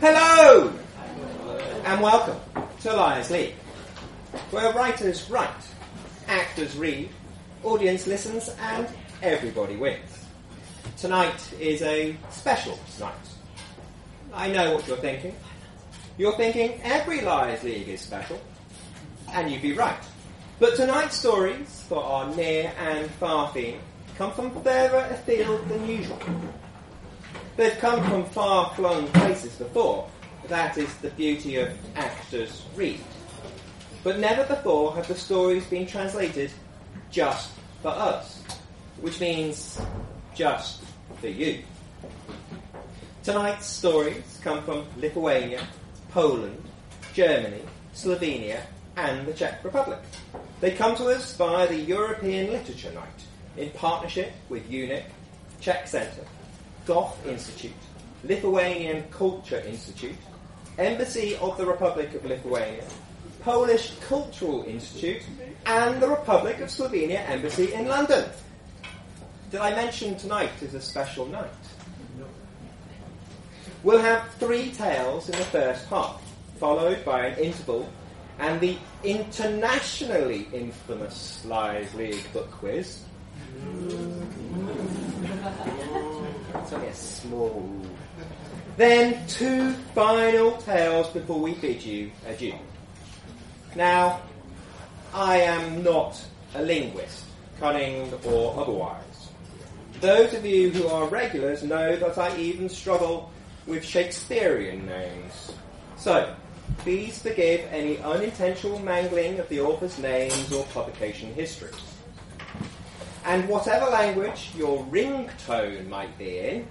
Hello! And welcome to Liars League, where writers write, actors read, audience listens, and everybody wins. Tonight is a special night. I know what you're thinking. You're thinking every Liars League is special, and you'd be right. But tonight's stories for our near and far theme come from further afield than usual. They've come from far-flung places before. That is the beauty of actors read. But never before have the stories been translated just for us, which means just for you. Tonight's stories come from Lithuania, Poland, Germany, Slovenia, and the Czech Republic. They come to us via the European Literature Night in partnership with EUNIC, Czech Centre, Goethe Institute, Lithuanian Culture Institute, Embassy of the Republic of Lithuania, Polish Cultural Institute, and the Republic of Slovenia Embassy in London. Did I mention tonight is a special night? We'll have three tales in the first half, followed by an interval and the internationally infamous Liars League book quiz. It's only a small. Then two final tales before we bid you adieu. Now, I am not a linguist, cunning or otherwise. Those of you who are regulars know that I even struggle with Shakespearean names. So, please forgive any unintentional mangling of the author's names or publication histories. And whatever language your ringtone might be in,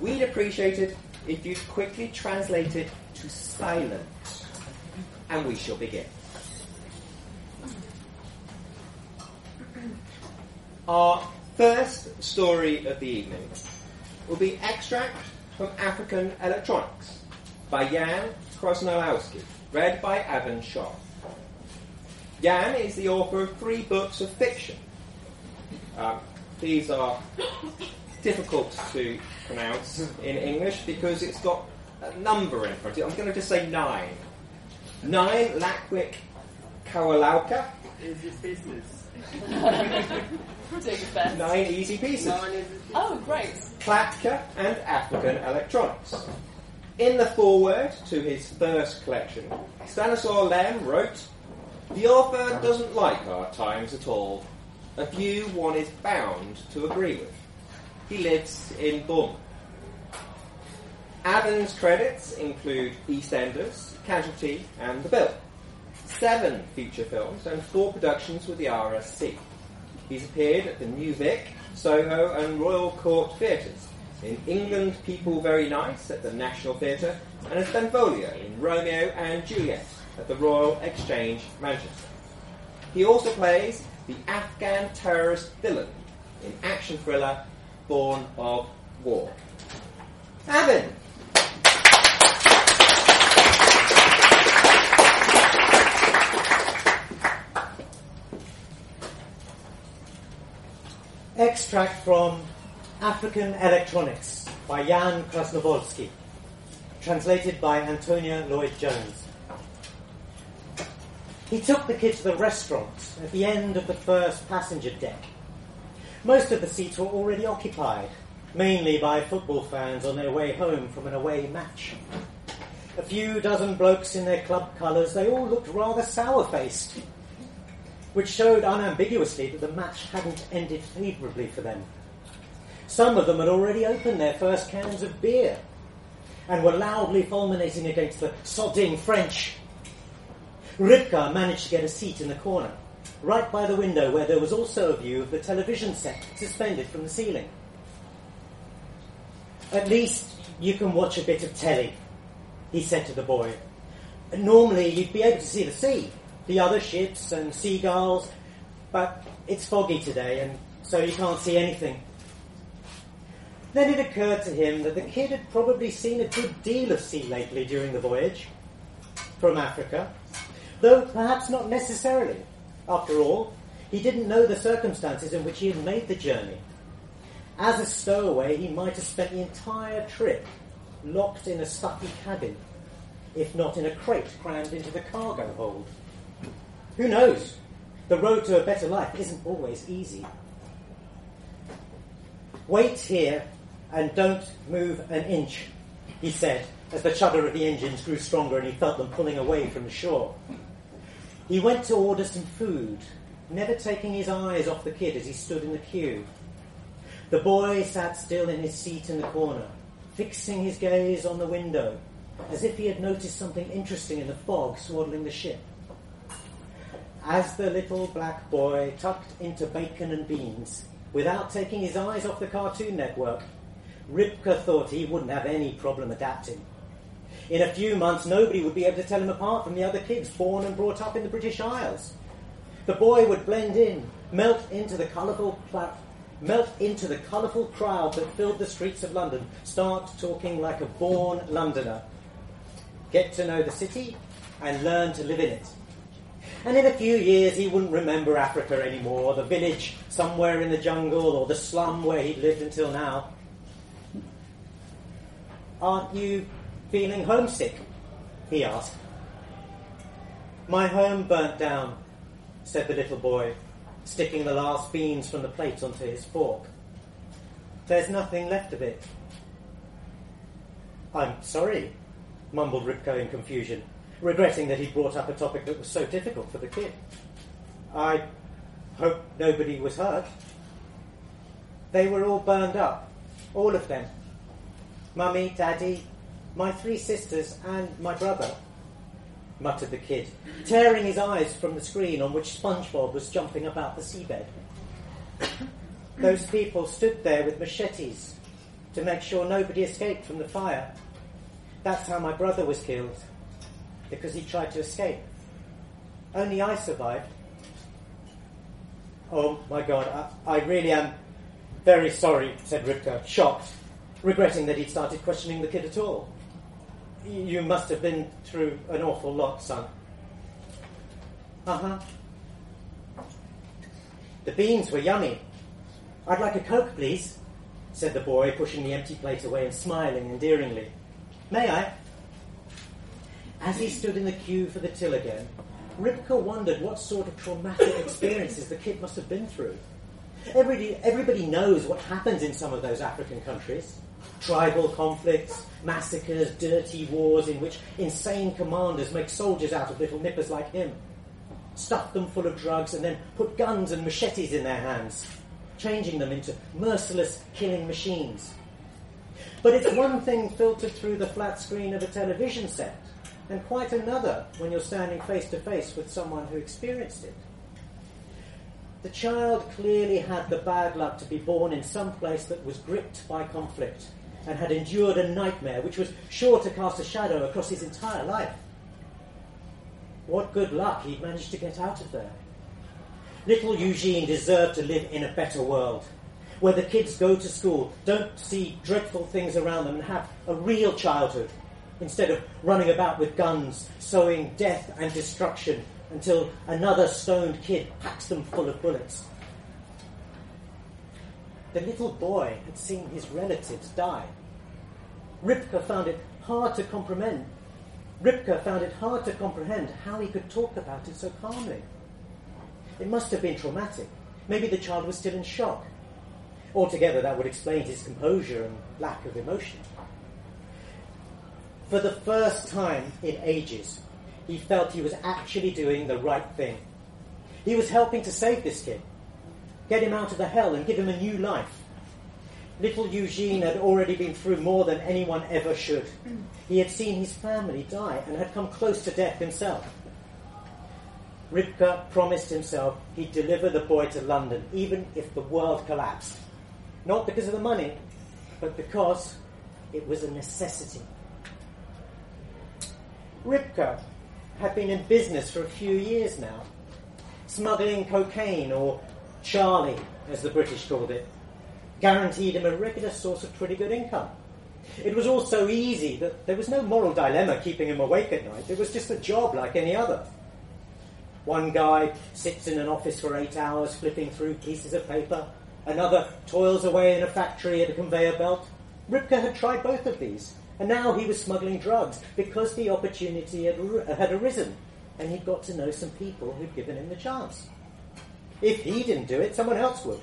we'd appreciate it if you'd quickly translate it to silent. And we shall begin. Our first story of the evening will be extract from African Electronics by Jan Krasnolowski, read by Evan Shaw. Jan is the author of three books of fiction um, these are difficult to pronounce in English because it's got a number in front of it. I'm going to just say nine. Nine Lakwik Kawalauka. Easy pieces. Nine easy pieces. Oh, great. Klatka and African Electronics. In the foreword to his first collection, Stanislaw Lem wrote, The author doesn't like our times at all a view one is bound to agree with. He lives in Bournemouth. Adam's credits include EastEnders, Casualty, and The Bill. Seven feature films and four productions with the RSC. He's appeared at the New Vic, Soho, and Royal Court Theatres. In England, People Very Nice at the National Theatre, and as Benvolio in Romeo and Juliet at the Royal Exchange, Manchester. He also plays the Afghan terrorist villain in action thriller Born of War. Evan! Extract from African Electronics by Jan Krasnowolski, translated by Antonia Lloyd Jones. He took the kid to the restaurant at the end of the first passenger deck. Most of the seats were already occupied, mainly by football fans on their way home from an away match. A few dozen blokes in their club colours, they all looked rather sour faced, which showed unambiguously that the match hadn't ended favourably for them. Some of them had already opened their first cans of beer and were loudly fulminating against the sodding French Rivka managed to get a seat in the corner, right by the window where there was also a view of the television set suspended from the ceiling. At least you can watch a bit of telly, he said to the boy. Normally you'd be able to see the sea, the other ships and seagulls, but it's foggy today and so you can't see anything. Then it occurred to him that the kid had probably seen a good deal of sea lately during the voyage from Africa though perhaps not necessarily. After all, he didn't know the circumstances in which he had made the journey. As a stowaway, he might have spent the entire trip locked in a stuffy cabin, if not in a crate crammed into the cargo hold. Who knows? The road to a better life isn't always easy. Wait here and don't move an inch, he said, as the shudder of the engines grew stronger and he felt them pulling away from the shore. He went to order some food, never taking his eyes off the kid as he stood in the queue. The boy sat still in his seat in the corner, fixing his gaze on the window, as if he had noticed something interesting in the fog swaddling the ship. As the little black boy tucked into bacon and beans, without taking his eyes off the Cartoon Network, Ripke thought he wouldn't have any problem adapting. In a few months, nobody would be able to tell him apart from the other kids born and brought up in the British Isles. The boy would blend in, melt into the colourful melt into the colourful crowd that filled the streets of London, start talking like a born Londoner, get to know the city, and learn to live in it. And in a few years, he wouldn't remember Africa anymore, the village somewhere in the jungle, or the slum where he'd lived until now. Aren't you feeling homesick? he asked. My home burnt down, said the little boy, sticking the last beans from the plate onto his fork. There's nothing left of it. I'm sorry, mumbled Ripko in confusion, regretting that he'd brought up a topic that was so difficult for the kid. I hope nobody was hurt. They were all burned up, all of them. Mummy, Daddy, my three sisters, and my brother, muttered the kid, tearing his eyes from the screen on which SpongeBob was jumping about the seabed. Those people stood there with machetes to make sure nobody escaped from the fire. That's how my brother was killed, because he tried to escape. Only I survived. Oh my god, I, I really am very sorry, said Ripka, shocked, regretting that he'd started questioning the kid at all. You must have been through an awful lot, son. Uh huh. The beans were yummy. I'd like a Coke, please, said the boy, pushing the empty plate away and smiling endearingly. May I? As he stood in the queue for the till again, Ripka wondered what sort of traumatic experiences the kid must have been through. Everybody, everybody knows what happens in some of those African countries tribal conflicts, massacres, dirty wars in which insane commanders make soldiers out of little nippers like him, stuff them full of drugs, and then put guns and machetes in their hands, changing them into merciless killing machines. But it's one thing filtered through the flat screen of a television set, and quite another when you're standing face to face with someone who experienced it. The child clearly had the bad luck to be born in some place that was gripped by conflict and had endured a nightmare which was sure to cast a shadow across his entire life. What good luck he'd managed to get out of there. Little Eugene deserved to live in a better world, where the kids go to school, don't see dreadful things around them, and have a real childhood, instead of running about with guns, sowing death and destruction until another stoned kid packs them full of bullets. The little boy had seen his relatives die. Ripka found it hard to comprehend. Ripka found it hard to comprehend how he could talk about it so calmly. It must have been traumatic. Maybe the child was still in shock. Altogether, that would explain his composure and lack of emotion. For the first time in ages, he felt he was actually doing the right thing. He was helping to save this kid, get him out of the hell and give him a new life. Little Eugene had already been through more than anyone ever should. He had seen his family die and had come close to death himself. Ripka promised himself he'd deliver the boy to London, even if the world collapsed. Not because of the money, but because it was a necessity. Ripka had been in business for a few years now, smuggling cocaine, or Charlie, as the British called it, guaranteed him a regular source of pretty good income. It was all so easy that there was no moral dilemma keeping him awake at night. It was just a job like any other. One guy sits in an office for eight hours flipping through pieces of paper. Another toils away in a factory at a conveyor belt. Ripka had tried both of these, And now he was smuggling drugs because the opportunity had, had arisen and he'd got to know some people who'd given him the chance. If he didn't do it, someone else would.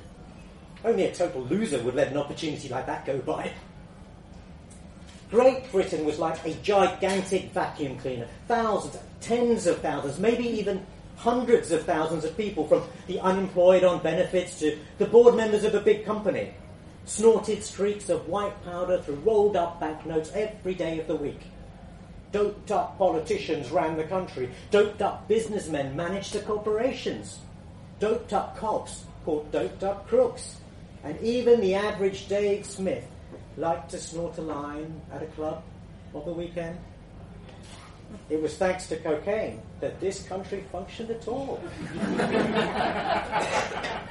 Only a total loser would let an opportunity like that go by. Great Britain was like a gigantic vacuum cleaner. Thousands, tens of thousands, maybe even hundreds of thousands of people, from the unemployed on benefits to the board members of a big company, snorted streaks of white powder through rolled up banknotes every day of the week. Doped up politicians ran the country. Doped up businessmen managed the corporations. Doped up cops caught doped up crooks. And even the average Dave Smith liked to snort a line at a club on the weekend. It was thanks to cocaine that this country functioned at all.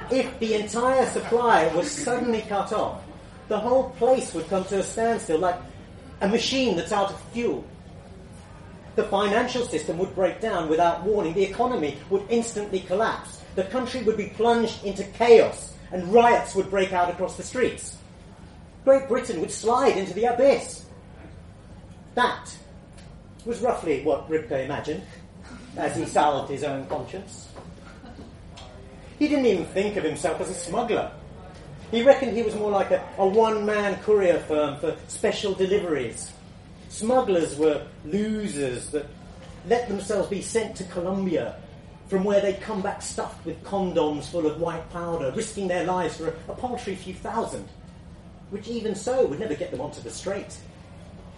if the entire supply was suddenly cut off, the whole place would come to a standstill like a machine that's out of fuel. The financial system would break down without warning. The economy would instantly collapse. The country would be plunged into chaos and riots would break out across the streets. Great Britain would slide into the abyss. That was roughly what Ripke imagined as he salved his own conscience. He didn't even think of himself as a smuggler. He reckoned he was more like a, a one man courier firm for special deliveries. Smugglers were losers that let themselves be sent to Colombia from where they'd come back stuffed with condoms full of white powder, risking their lives for a, a paltry few thousand, which even so would never get them onto the straight.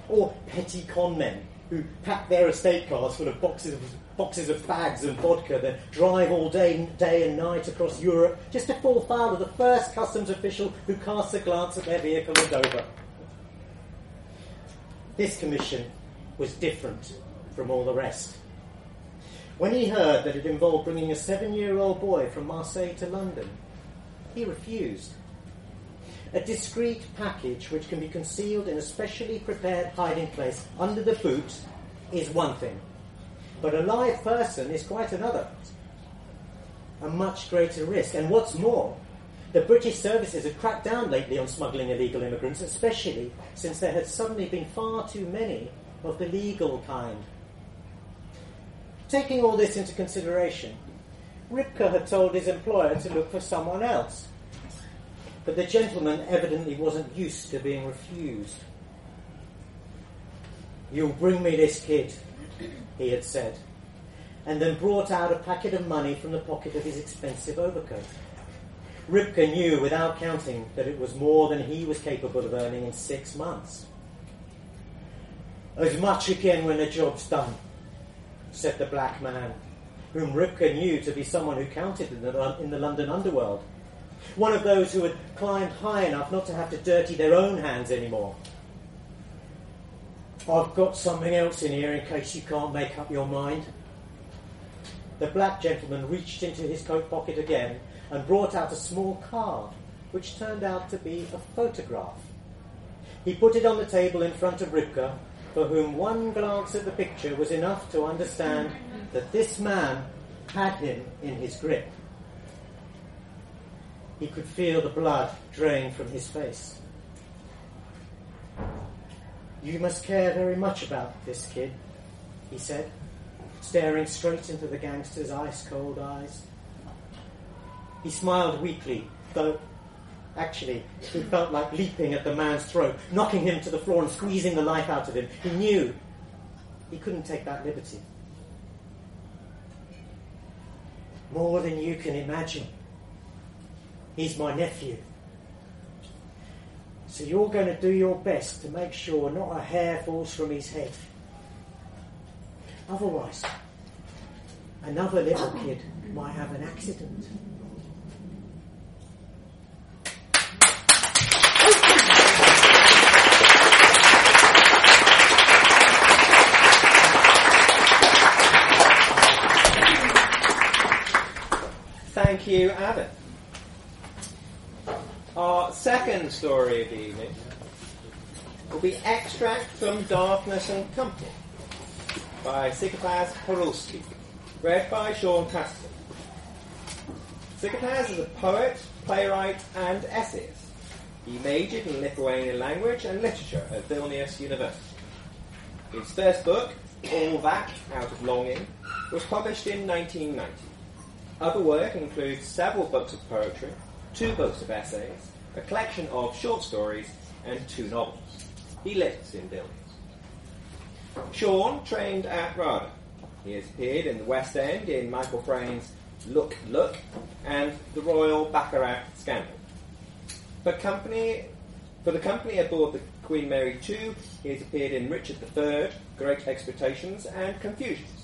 Or petty con men who pack their estate cars full of boxes of boxes of fags and vodka, then drive all day, day and night across Europe just to fall foul of the first customs official who casts a glance at their vehicle and over. This commission was different from all the rest. When he heard that it involved bringing a seven year old boy from Marseille to London, he refused. A discreet package which can be concealed in a specially prepared hiding place under the boot is one thing, but a live person is quite another. A much greater risk. And what's more, the British services have cracked down lately on smuggling illegal immigrants, especially since there had suddenly been far too many of the legal kind. Taking all this into consideration, Ripka had told his employer to look for someone else. But the gentleman evidently wasn't used to being refused. You'll bring me this kid, he had said, and then brought out a packet of money from the pocket of his expensive overcoat. Ripka knew without counting that it was more than he was capable of earning in six months. As much again when the job's done, said the black man, whom Ripka knew to be someone who counted in the, in the London underworld. One of those who had climbed high enough not to have to dirty their own hands anymore. I've got something else in here in case you can't make up your mind. The black gentleman reached into his coat pocket again and brought out a small card, which turned out to be a photograph. He put it on the table in front of Ripke, for whom one glance at the picture was enough to understand that this man had him in his grip. He could feel the blood drain from his face. You must care very much about this kid, he said, staring straight into the gangster's ice cold eyes. He smiled weakly, though actually he felt like leaping at the man's throat, knocking him to the floor and squeezing the life out of him. He knew he couldn't take that liberty. More than you can imagine. He's my nephew. So you're going to do your best to make sure not a hair falls from his head. Otherwise, another little kid might have an accident. Thank you, Adam. Our second story of the evening will be Extract from Darkness and Company by Psychopath Horulski, read by Sean Caston. Psychopath is a poet, playwright, and essayist. He majored in Lithuanian language and literature at Vilnius University. His first book, All That Out of Longing, was published in 1990. Other work includes several books of poetry, two books of essays, a collection of short stories, and two novels. He lives in buildings. Sean trained at RADA. He has appeared in the West End in Michael Frayn's Look Look and the Royal Baccarat Scandal. For company for the company aboard the Queen Mary II, he has appeared in Richard III, Great Expectations, and Confusions.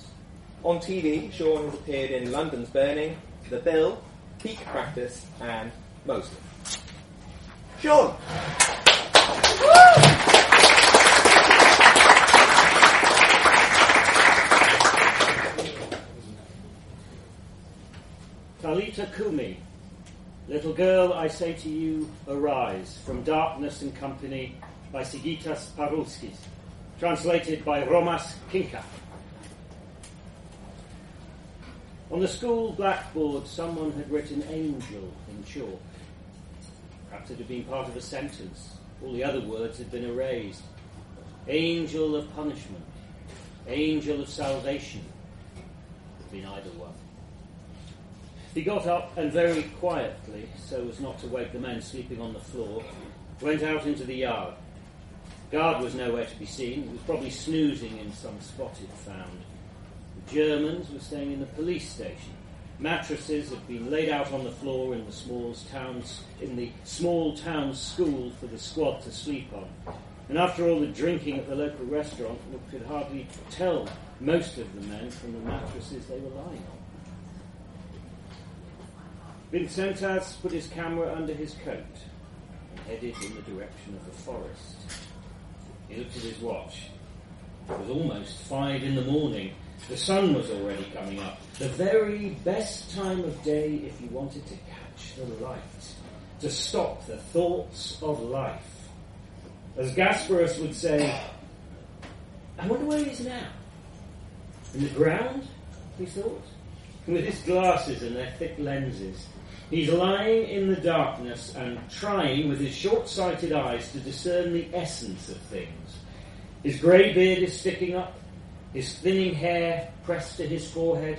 On TV, Sean has appeared in London's Burning, The Bill, Peak Practice, and Mosley. Sean! Talita Kumi, little girl, I say to you, arise from darkness and company by Sigitas Parulskis, translated by Romas Kinka. On the school blackboard, someone had written angel in chalk. Perhaps it had been part of a sentence. All the other words had been erased. Angel of punishment, angel of salvation. Could have been either one. He got up and very quietly, so as not to wake the men sleeping on the floor, went out into the yard. Guard was nowhere to be seen. He was probably snoozing in some spot he'd found. Germans were staying in the police station. Mattresses had been laid out on the floor in the small towns in the small town school for the squad to sleep on. And after all the drinking at the local restaurant, we could hardly tell most of the men from the mattresses they were lying on. Vincentas put his camera under his coat and headed in the direction of the forest. He looked at his watch. It was almost five in the morning. The sun was already coming up. The very best time of day if you wanted to catch the light, to stop the thoughts of life. As Gasparus would say, I wonder where he is now. In the ground, he thought, with his glasses and their thick lenses. He's lying in the darkness and trying with his short sighted eyes to discern the essence of things. His grey beard is sticking up, his thinning hair pressed to his forehead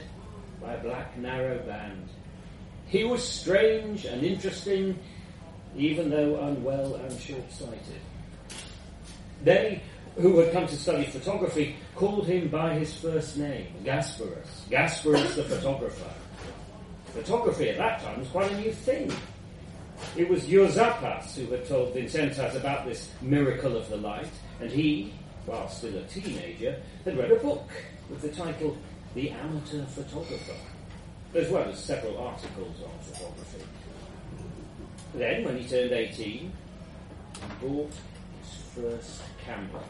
by a black narrow band. He was strange and interesting, even though unwell and short sighted. They who had come to study photography called him by his first name, Gasparus, Gasparus the photographer. Photography at that time was quite a new thing. It was Eusebius who had told Vincentas about this miracle of the light, and he, while still a teenager, had read a book with the title The Amateur Photographer, as well as several articles on photography. Then, when he turned 18, he bought his first camera,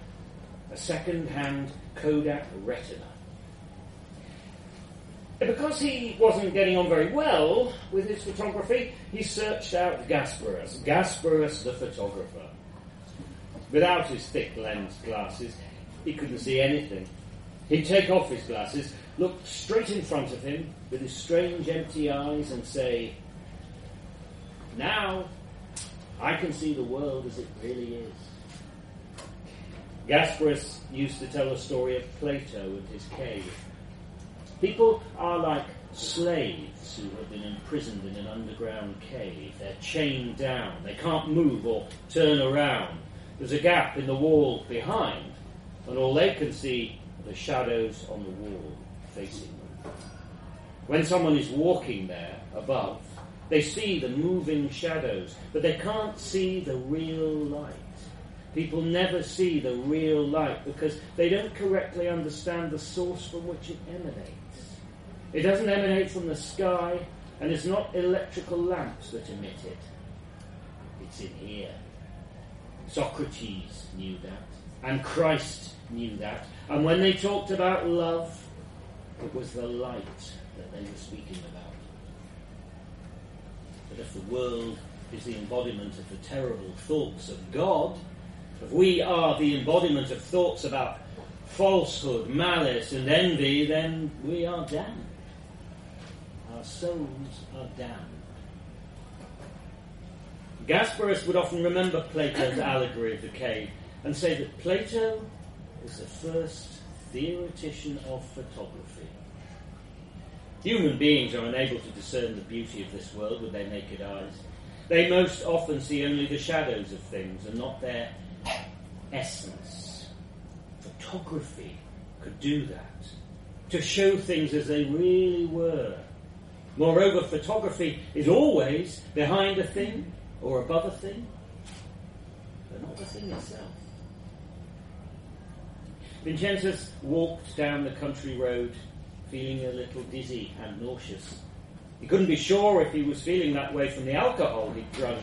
a second-hand Kodak Retina. Because he wasn't getting on very well with his photography, he searched out Gasparus, Gasparus the photographer. Without his thick lens glasses, he couldn't see anything. He'd take off his glasses, look straight in front of him with his strange empty eyes, and say, Now I can see the world as it really is. Gasparus used to tell a story of Plato and his cave. People are like slaves who have been imprisoned in an underground cave. They're chained down. They can't move or turn around. There's a gap in the wall behind, and all they can see are the shadows on the wall facing them. When someone is walking there above, they see the moving shadows, but they can't see the real light. People never see the real light because they don't correctly understand the source from which it emanates. It doesn't emanate from the sky, and it's not electrical lamps that emit it. It's in here. Socrates knew that, and Christ knew that. And when they talked about love, it was the light that they were speaking about. But if the world is the embodiment of the terrible thoughts of God, if we are the embodiment of thoughts about falsehood, malice, and envy, then we are damned. Our souls are damned. Gasparus would often remember Plato's allegory of the cave and say that Plato was the first theoretician of photography. Human beings are unable to discern the beauty of this world with their naked eyes. They most often see only the shadows of things and not their essence. Photography could do that, to show things as they really were. Moreover, photography is always behind a thing or above a thing, but not the thing itself. Vincentas walked down the country road feeling a little dizzy and nauseous. He couldn't be sure if he was feeling that way from the alcohol he'd drunk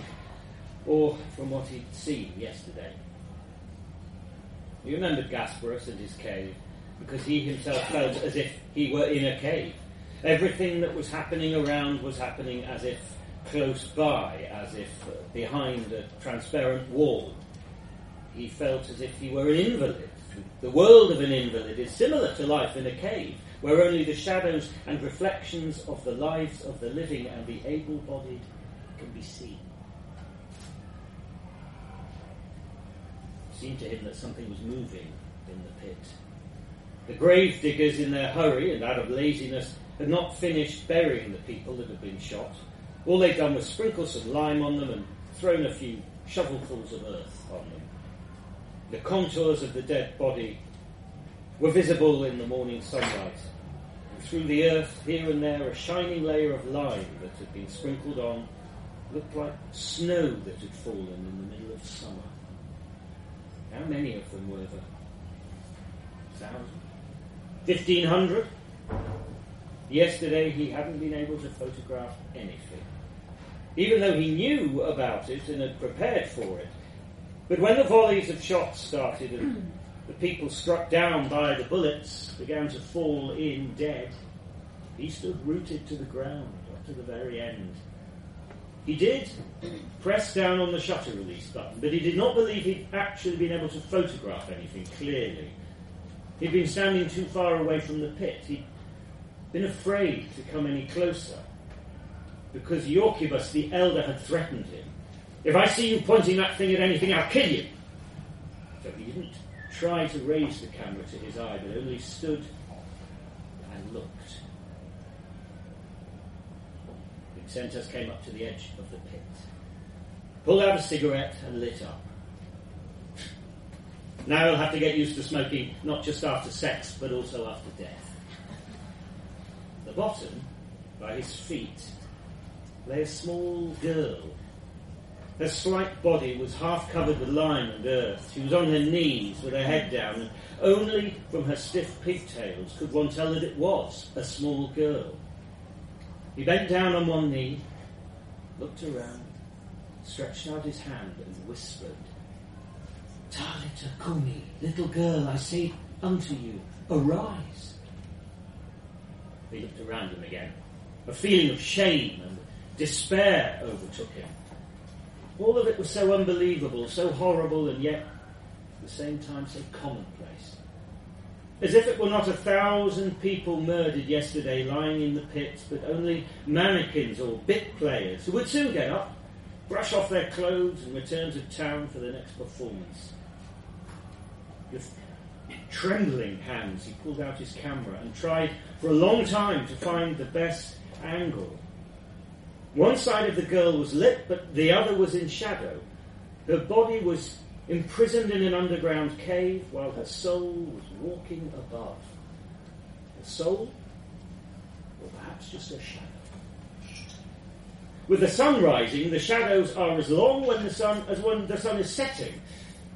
or from what he'd seen yesterday. He remembered Gasparus and his cave because he himself felt as if he were in a cave. Everything that was happening around was happening as if close by, as if behind a transparent wall. He felt as if he were an invalid. The world of an invalid is similar to life in a cave, where only the shadows and reflections of the lives of the living and the able bodied can be seen. It seemed to him that something was moving in the pit. The grave diggers, in their hurry and out of laziness, had not finished burying the people that had been shot. All they'd done was sprinkle some lime on them and thrown a few shovelfuls of earth on them. The contours of the dead body were visible in the morning sunlight. And through the earth, here and there, a shining layer of lime that had been sprinkled on looked like snow that had fallen in the middle of summer. How many of them were there? A Thousand? Fifteen hundred? Yesterday he hadn't been able to photograph anything, even though he knew about it and had prepared for it. But when the volleys of shots started and the people struck down by the bullets began to fall in dead, he stood rooted to the ground up to the very end. He did press down on the shutter release button, but he did not believe he'd actually been able to photograph anything clearly. He'd been standing too far away from the pit. He'd been afraid to come any closer because Iorcibus the elder had threatened him. If I see you pointing that thing at anything, I'll kill you. So he didn't try to raise the camera to his eye, but only stood and looked. Vincentas came up to the edge of the pit, pulled out a cigarette, and lit up. Now he'll have to get used to smoking not just after sex, but also after death. Bottom, by his feet, lay a small girl. Her slight body was half covered with lime and earth. She was on her knees with her head down, and only from her stiff pigtails could one tell that it was a small girl. He bent down on one knee, looked around, stretched out his hand, and whispered, Talita Kumi, little girl, I say unto you, arise. He looked around him again. A feeling of shame and despair overtook him. All of it was so unbelievable, so horrible, and yet at the same time so commonplace. As if it were not a thousand people murdered yesterday lying in the pits, but only mannequins or bit players who would soon get up, brush off their clothes, and return to town for the next performance. With trembling hands, he pulled out his camera and tried for a long time to find the best angle. One side of the girl was lit, but the other was in shadow. Her body was imprisoned in an underground cave while her soul was walking above. Her soul, or perhaps just a shadow. With the sun rising, the shadows are as long when the sun as when the sun is setting.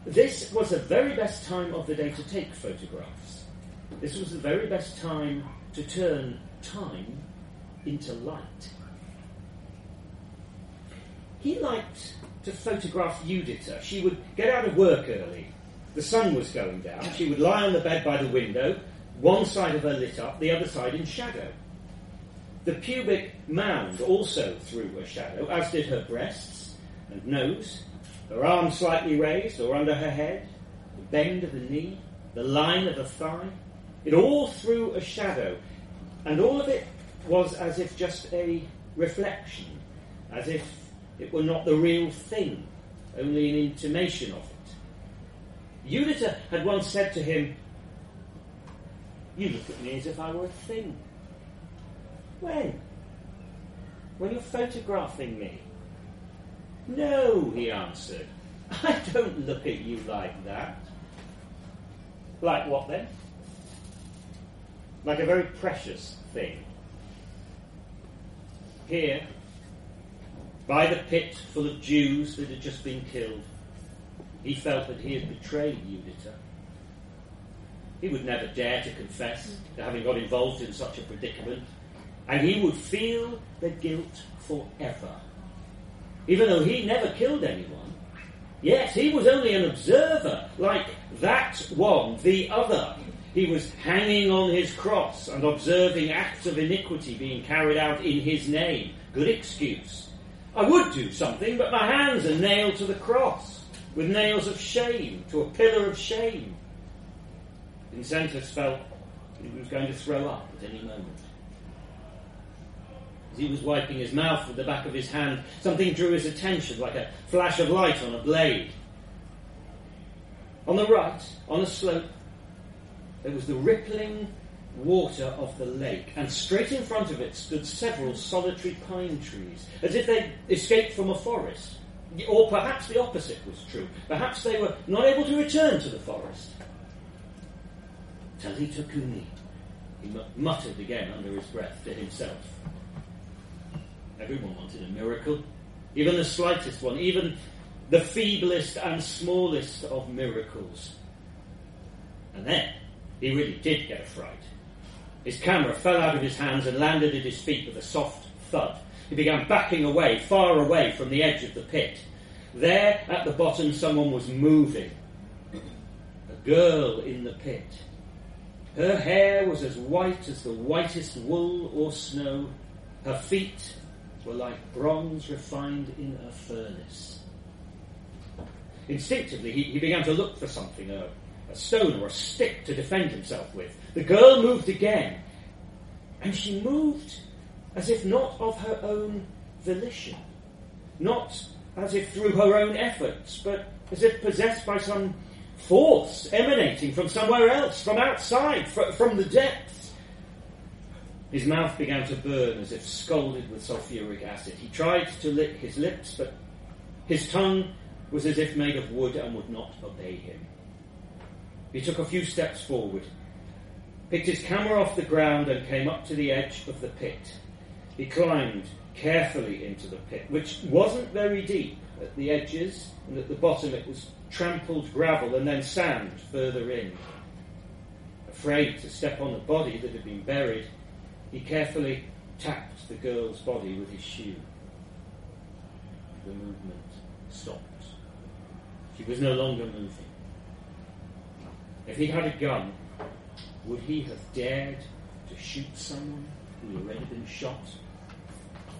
This was the very best time of the day to take photographs. This was the very best time to turn time into light. He liked to photograph Judita. She would get out of work early. The sun was going down. She would lie on the bed by the window, one side of her lit up, the other side in shadow. The pubic mound also threw a shadow, as did her breasts and nose, her arms slightly raised or under her head, the bend of the knee, the line of the thigh. It all threw a shadow, and all of it was as if just a reflection, as if it were not the real thing, only an intimation of it. Judith had once said to him, You look at me as if I were a thing. When? When you're photographing me? No, he answered. I don't look at you like that. Like what then? Like a very precious thing. Here, by the pit full of Jews that had just been killed, he felt that he had betrayed Judith. He would never dare to confess to having got involved in such a predicament, and he would feel the guilt forever. Even though he never killed anyone, Yes, he was only an observer, like that one, the other. He was hanging on his cross and observing acts of iniquity being carried out in his name. Good excuse. I would do something, but my hands are nailed to the cross with nails of shame, to a pillar of shame. Vincentas felt he was going to throw up at any moment. As he was wiping his mouth with the back of his hand, something drew his attention like a flash of light on a blade. On the right, on a slope, there was the rippling water of the lake, and straight in front of it stood several solitary pine trees, as if they'd escaped from a forest. Or perhaps the opposite was true. Perhaps they were not able to return to the forest. Talitha Kumi, he muttered again under his breath to himself. Everyone wanted a miracle, even the slightest one, even the feeblest and smallest of miracles. And then he really did get a fright. His camera fell out of his hands and landed at his feet with a soft thud. He began backing away, far away from the edge of the pit. There at the bottom, someone was moving. A girl in the pit. Her hair was as white as the whitest wool or snow. Her feet were like bronze refined in a furnace. Instinctively, he, he began to look for something, a, a stone or a stick to defend himself with. The girl moved again, and she moved as if not of her own volition, not as if through her own efforts, but as if possessed by some force emanating from somewhere else, from outside, fr- from the depths. His mouth began to burn as if scalded with sulphuric acid. He tried to lick his lips, but his tongue was as if made of wood and would not obey him. He took a few steps forward, picked his camera off the ground, and came up to the edge of the pit. He climbed carefully into the pit, which wasn't very deep at the edges, and at the bottom it was trampled gravel and then sand further in. Afraid to step on the body that had been buried, he carefully tapped the girl's body with his shoe. The movement stopped. She was no longer moving. If he had a gun, would he have dared to shoot someone who had already been shot?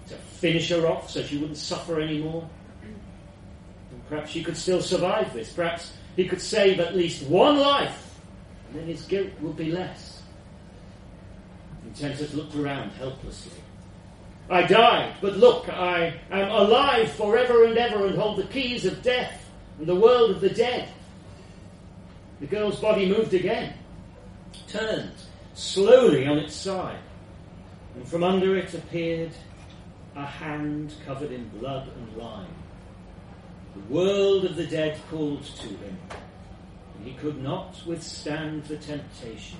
To finish her off so she wouldn't suffer anymore? And perhaps she could still survive this. Perhaps he could save at least one life, and then his guilt would be less. Vincentas looked around helplessly. I died, but look, I am alive forever and ever and hold the keys of death and the world of the dead. The girl's body moved again, turned slowly on its side, and from under it appeared a hand covered in blood and lime. The world of the dead called to him, and he could not withstand the temptation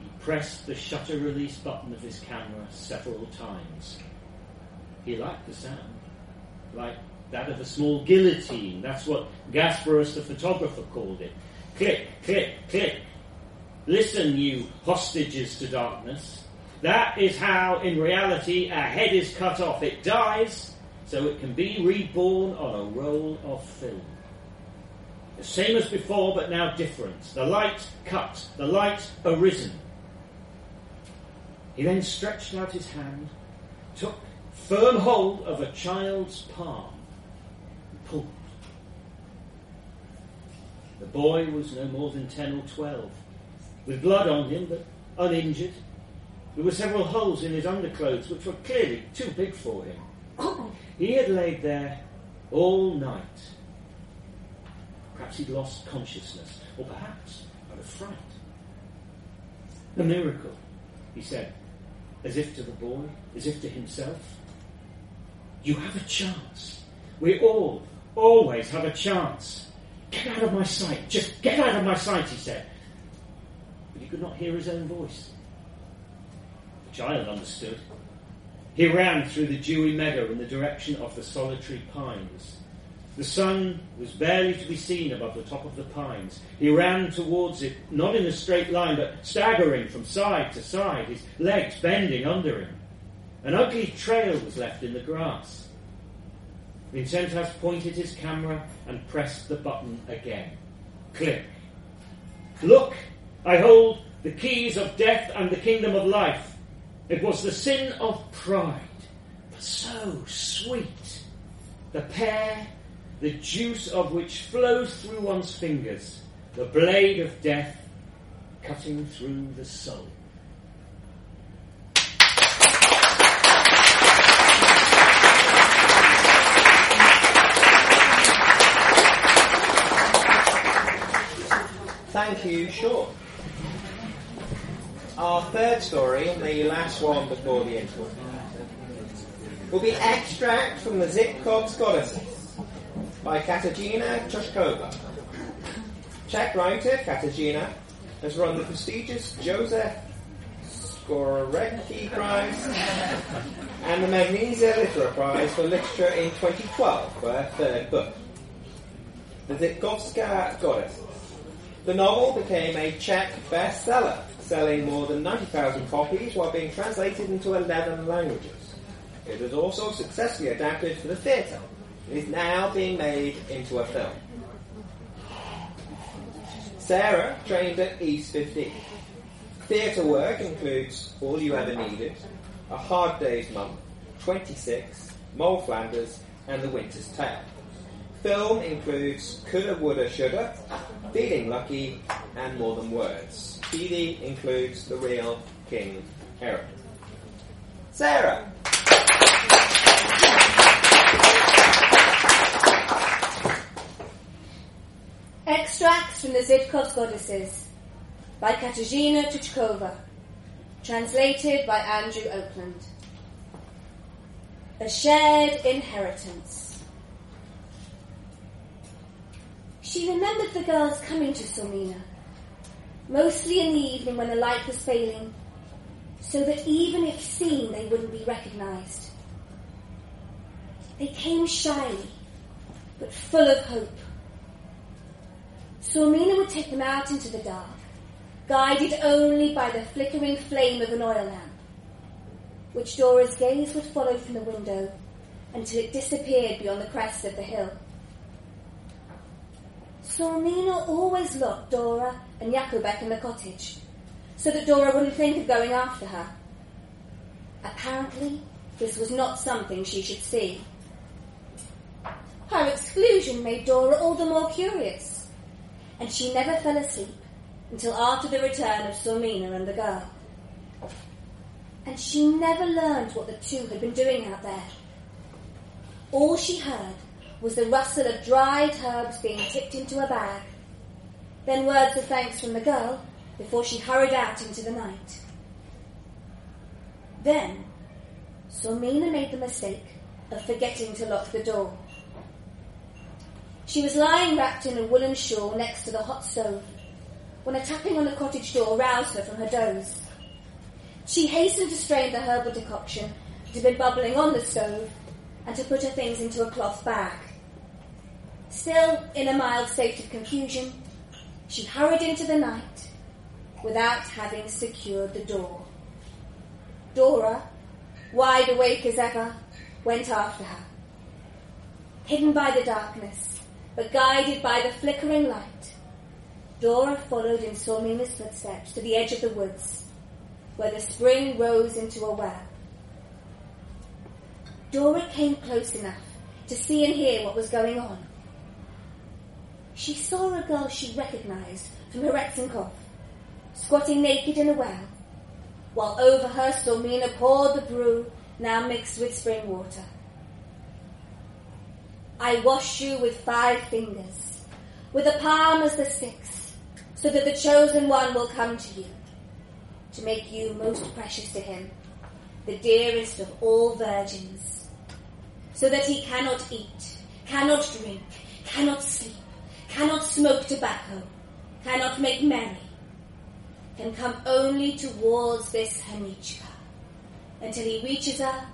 He pressed the shutter release button of his camera several times. He liked the sound, like that of a small guillotine. That's what Gasparus the photographer called it. Click, click, click. Listen, you hostages to darkness. That is how, in reality, a head is cut off. It dies so it can be reborn on a roll of film. The same as before, but now different. The light cut, the light arisen. He then stretched out his hand, took firm hold of a child's palm, and pulled. The boy was no more than ten or twelve, with blood on him, but uninjured. There were several holes in his underclothes, which were clearly too big for him. He had laid there all night, Perhaps he'd lost consciousness, or perhaps out of fright. A miracle, he said, as if to the boy, as if to himself. You have a chance. We all, always have a chance. Get out of my sight. Just get out of my sight, he said. But he could not hear his own voice. The child understood. He ran through the dewy meadow in the direction of the solitary pines. The sun was barely to be seen above the top of the pines. He ran towards it, not in a straight line, but staggering from side to side, his legs bending under him. An ugly trail was left in the grass. Vincentas pointed his camera and pressed the button again. Click. Look, I hold the keys of death and the kingdom of life. It was the sin of pride, but so sweet. The pear, the juice of which flows through one's fingers, the blade of death cutting through the soul. Thank you, Sean. Our third story, the last one before the intro, will be extract from the Zitkov's Goddesses by Katarzyna Tučková. Czech writer Katarzyna has run the prestigious Joseph Škvorecký Prize and the Magnesia Litera Prize for Literature in 2012 for her third book, The Zitkovska Goddesses. The novel became a Czech bestseller, selling more than 90,000 copies while being translated into 11 languages. It was also successfully adapted for the theatre and is now being made into a film. Sarah trained at East 15. Theatre work includes All You Ever Needed, A Hard Day's Month, 26, Moll Flanders, and The Winter's Tale. Film includes Coulda, Woulda, Shoulda, Feeling Lucky, and More Than Words. CD includes The Real King Herod. Sarah! Extracts from the Zitkov's Goddesses by Katarzyna Tučková. Translated by Andrew Oakland. A shared inheritance. She remembered the girls coming to Sormina, mostly in the evening when the light was failing, so that even if seen, they wouldn't be recognized. They came shyly, but full of hope. Sormina would take them out into the dark, guided only by the flickering flame of an oil lamp, which Dora's gaze would follow from the window until it disappeared beyond the crest of the hill. Sormina always locked Dora and Jakobek in the cottage, so that Dora wouldn't think of going after her. Apparently, this was not something she should see. Her exclusion made Dora all the more curious, and she never fell asleep until after the return of Sormina and the girl. And she never learned what the two had been doing out there. All she heard was the rustle of dried herbs being tipped into a bag, then words of thanks from the girl before she hurried out into the night. Then, Sormina made the mistake of forgetting to lock the door. She was lying wrapped in a woolen shawl next to the hot stove when a tapping on the cottage door roused her from her doze. She hastened to strain the herbal decoction that had been bubbling on the stove and to put her things into a cloth bag. Still in a mild state of confusion, she hurried into the night without having secured the door. Dora, wide awake as ever, went after her. Hidden by the darkness, but guided by the flickering light, Dora followed in Sormina's footsteps to the edge of the woods, where the spring rose into a well. Dora came close enough to see and hear what was going on. She saw a girl she recognized from her Retzenkopf, squatting naked in a well, while over her Sormina poured the brew now mixed with spring water. I wash you with five fingers, with a palm as the sixth, so that the chosen one will come to you, to make you most precious to him, the dearest of all virgins, so that he cannot eat, cannot drink, cannot sleep, cannot smoke tobacco, cannot make merry, can come only towards this Hanichka until he reaches her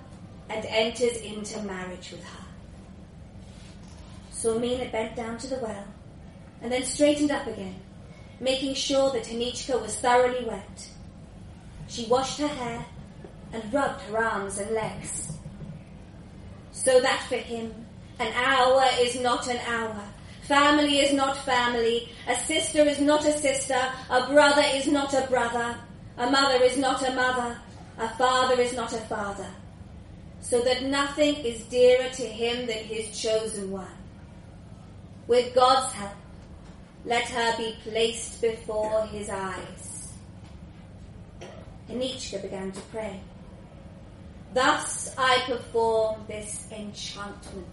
and enters into marriage with her. Sormina bent down to the well and then straightened up again, making sure that Hanichka was thoroughly wet. She washed her hair and rubbed her arms and legs. So that for him, an hour is not an hour. Family is not family. A sister is not a sister. A brother is not a brother. A mother is not a mother. A father is not a father. So that nothing is dearer to him than his chosen one. With God's help, let her be placed before his eyes. Anichka began to pray. Thus I perform this enchantment,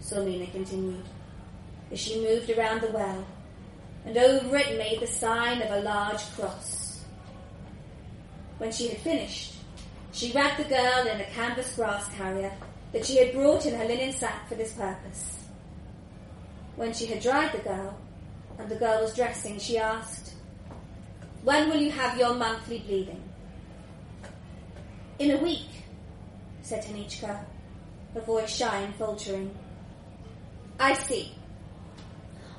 Sormina continued, as she moved around the well, and over it made the sign of a large cross. When she had finished, she wrapped the girl in a canvas grass carrier that she had brought in her linen sack for this purpose. When she had dried the girl, and the girl was dressing, she asked, When will you have your monthly bleeding? In a week, said Hanichka, her voice shy and faltering. I see.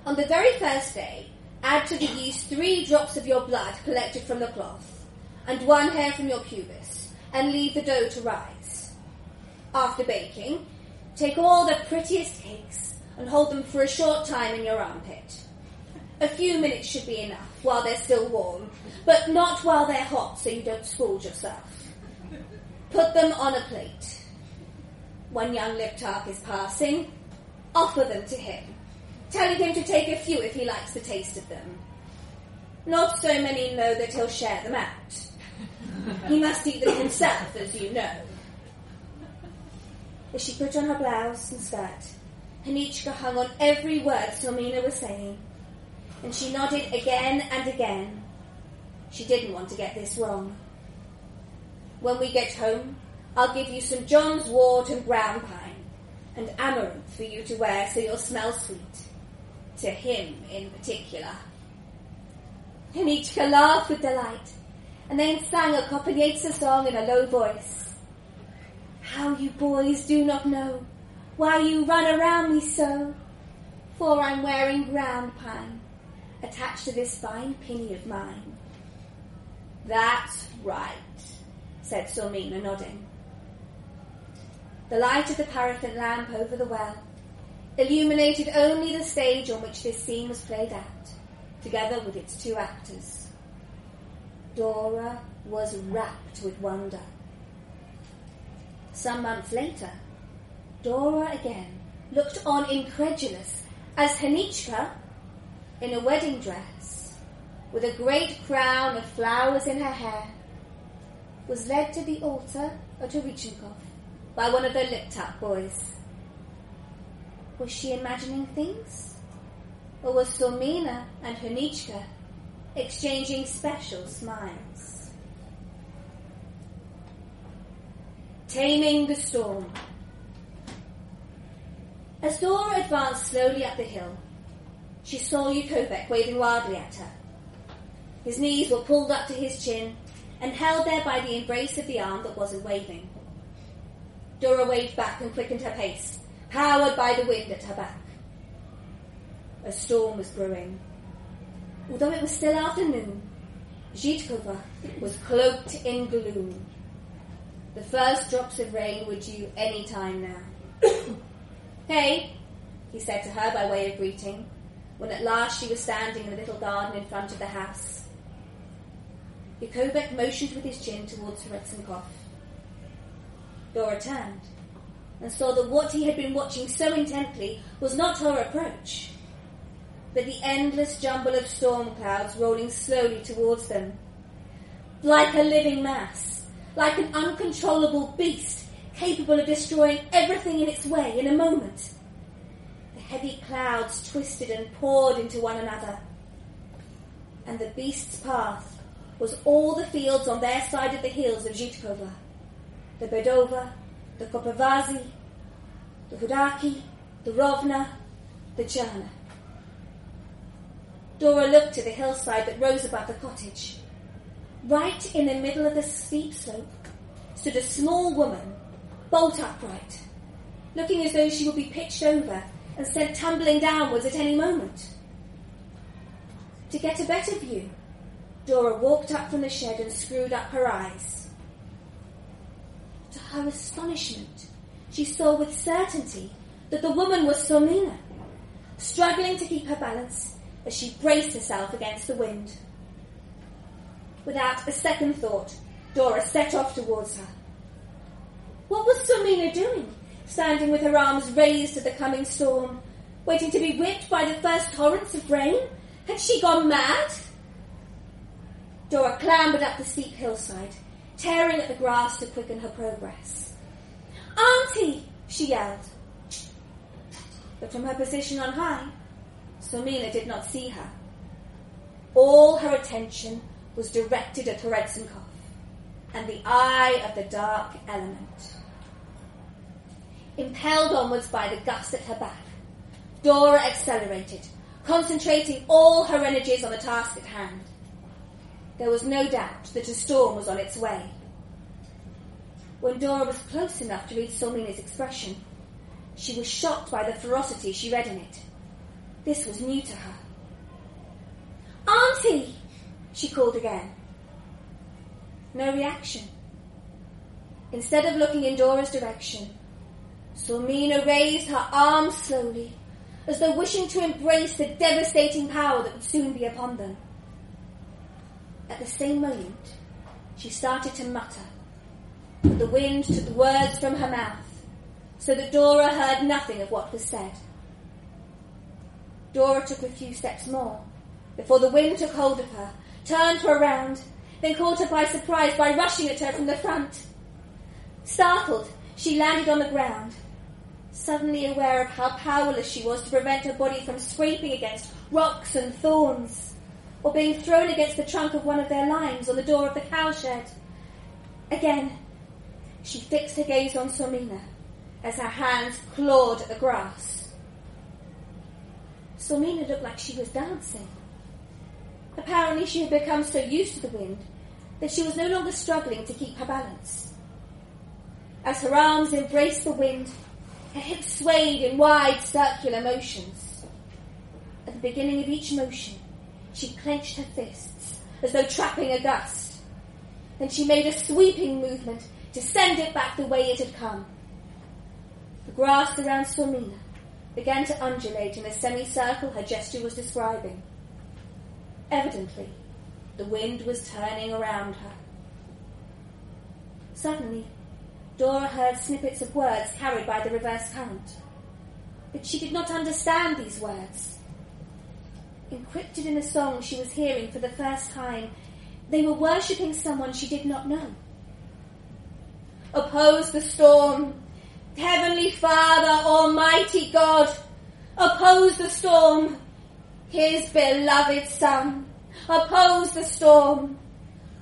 On the very first day, add to the yeast three drops of your blood collected from the cloth, and one hair from your pubis, and leave the dough to rise. After baking, take all the prettiest cakes and hold them for a short time in your armpit. A few minutes should be enough while they're still warm, but not while they're hot so you don't scald yourself. Put them on a plate. When young Liptak is passing, offer them to him, telling him to take a few if he likes the taste of them. Not so many know that he'll share them out. He must eat them himself, as you know. As she put on her blouse and skirt, Hanichka hung on every word Sormina was saying, and she nodded again and again. She didn't want to get this wrong. When we get home, I'll give you some John's wort and ground pine, and amaranth for you to wear so you'll smell sweet. To him in particular. And Hanichka laughed with delight, and then sang a Kopanyetsa song in a low voice. How you boys do not know why you run around me so? For I'm wearing ground pine attached to this fine pinny of mine. That's right, said Sormina, nodding. The light of the paraffin lamp over the well illuminated only the stage on which this scene was played out, together with its two actors. Dora was rapt with wonder. Some months later, Dora again looked on incredulous as Hanichka, in a wedding dress, with a great crown of flowers in her hair, was led to the altar of Turichenkov by one of the Liptak boys. Was she imagining things? Or was Sormina and Hanichka exchanging special smiles? Taming the Storm as Dora advanced slowly up the hill, she saw Yukovek waving wildly at her. His knees were pulled up to his chin and held there by the embrace of the arm that wasn't waving. Dora waved back and quickened her pace, powered by the wind at her back. A storm was brewing. Although it was still afternoon, Žítková was cloaked in gloom. The first drops of rain were due any time now. Hey, he said to her by way of greeting, when at last she was standing in the little garden in front of the house. Yukovek motioned with his chin towards Retzenkov. Dora turned and saw that what he had been watching so intently was not her approach, but the endless jumble of storm clouds rolling slowly towards them. Like a living mass, like an uncontrollable beast capable of destroying everything in its way in a moment. The heavy clouds twisted and poured into one another. And the beast's path was all the fields on their side of the hills of Žítková, the Bedova, the Kopavazi, the Hudaki, the Rovna, the Cherna. Dora looked to the hillside that rose above the cottage. Right in the middle of the steep slope stood a small woman, bolt upright, looking as though she would be pitched over and sent tumbling downwards at any moment. To get a better view, Dora walked up from the shed and screwed up her eyes. To her astonishment, she saw with certainty that the woman was Sormina, struggling to keep her balance as she braced herself against the wind. Without a second thought, Dora set off towards her. What was Sormina doing, standing with her arms raised to the coming storm, waiting to be whipped by the first torrents of rain? Had she gone mad? Dora clambered up the steep hillside, tearing at the grass to quicken her progress. Auntie! she yelled. But from her position on high, Sormina did not see her. All her attention was directed at Teretsinkov and the eye of the dark element. Impelled onwards by the gust at her back, Dora accelerated, concentrating all her energies on the task at hand. There was no doubt that a storm was on its way. When Dora was close enough to read Sormina's expression, she was shocked by the ferocity she read in it. This was new to her. Auntie! she called again. No reaction. Instead of looking in Dora's direction, Sormina raised her arms slowly, as though wishing to embrace the devastating power that would soon be upon them. At the same moment, she started to mutter, but the wind took the words from her mouth, so that Dora heard nothing of what was said. Dora took a few steps more before the wind took hold of her, turned her around, then caught her by surprise by rushing at her from the front. Startled, she landed on the ground, suddenly aware of how powerless she was to prevent her body from scraping against rocks and thorns, or being thrown against the trunk of one of their limes on the door of the cowshed. Again, she fixed her gaze on Sormina as her hands clawed at the grass. Sormina looked like she was dancing. Apparently, she had become so used to the wind that she was no longer struggling to keep her balance. As her arms embraced the wind, her hips swayed in wide circular motions. At the beginning of each motion, she clenched her fists as though trapping a gust. Then she made a sweeping movement to send it back the way it had come. The grass around Sormina began to undulate in the semicircle her gesture was describing. Evidently, the wind was turning around her. Suddenly, Dora heard snippets of words carried by the reverse current. But she did not understand these words. Encrypted in a song she was hearing for the first time, they were worshipping someone she did not know. Oppose the storm, Heavenly Father, Almighty God, oppose the storm, His beloved Son, oppose the storm,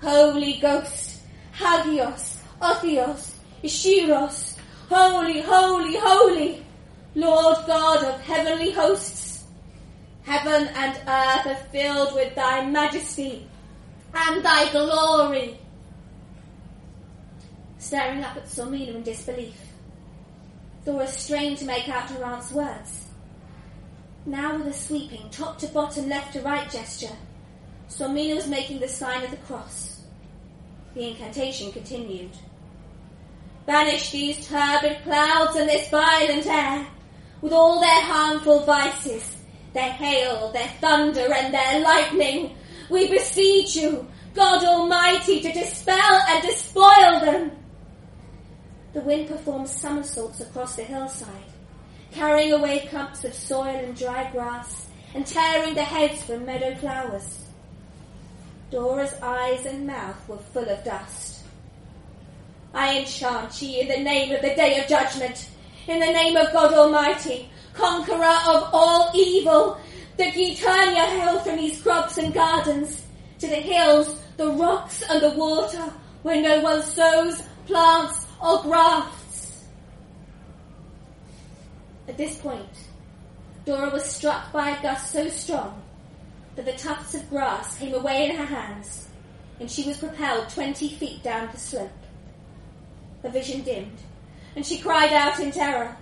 Holy Ghost, Hagios, Othios, Ishiros, holy, holy, holy, Lord God of heavenly hosts. Heaven and earth are filled with thy majesty and thy glory. Staring up at Sormina in disbelief, Dora strained to make out her aunt's words. Now with a sweeping top to bottom, left to right gesture, Sormina was making the sign of the cross. The incantation continued. Banish these turbid clouds and this violent air, with all their harmful vices, their hail, their thunder, and their lightning. We beseech you, God Almighty, to dispel and despoil them. The wind performed somersaults across the hillside, carrying away clumps of soil and dry grass, and tearing the heads from meadow flowers. Dora's eyes and mouth were full of dust. I enchant ye in the name of the day of judgment, in the name of God Almighty, conqueror of all evil, that ye turn your hail from these crops and gardens to the hills, the rocks, and the water, where no one sows, plants, or grafts. At this point, Dora was struck by a gust so strong that the tufts of grass came away in her hands, and she was propelled twenty feet down the slope. Her vision dimmed, and she cried out in terror.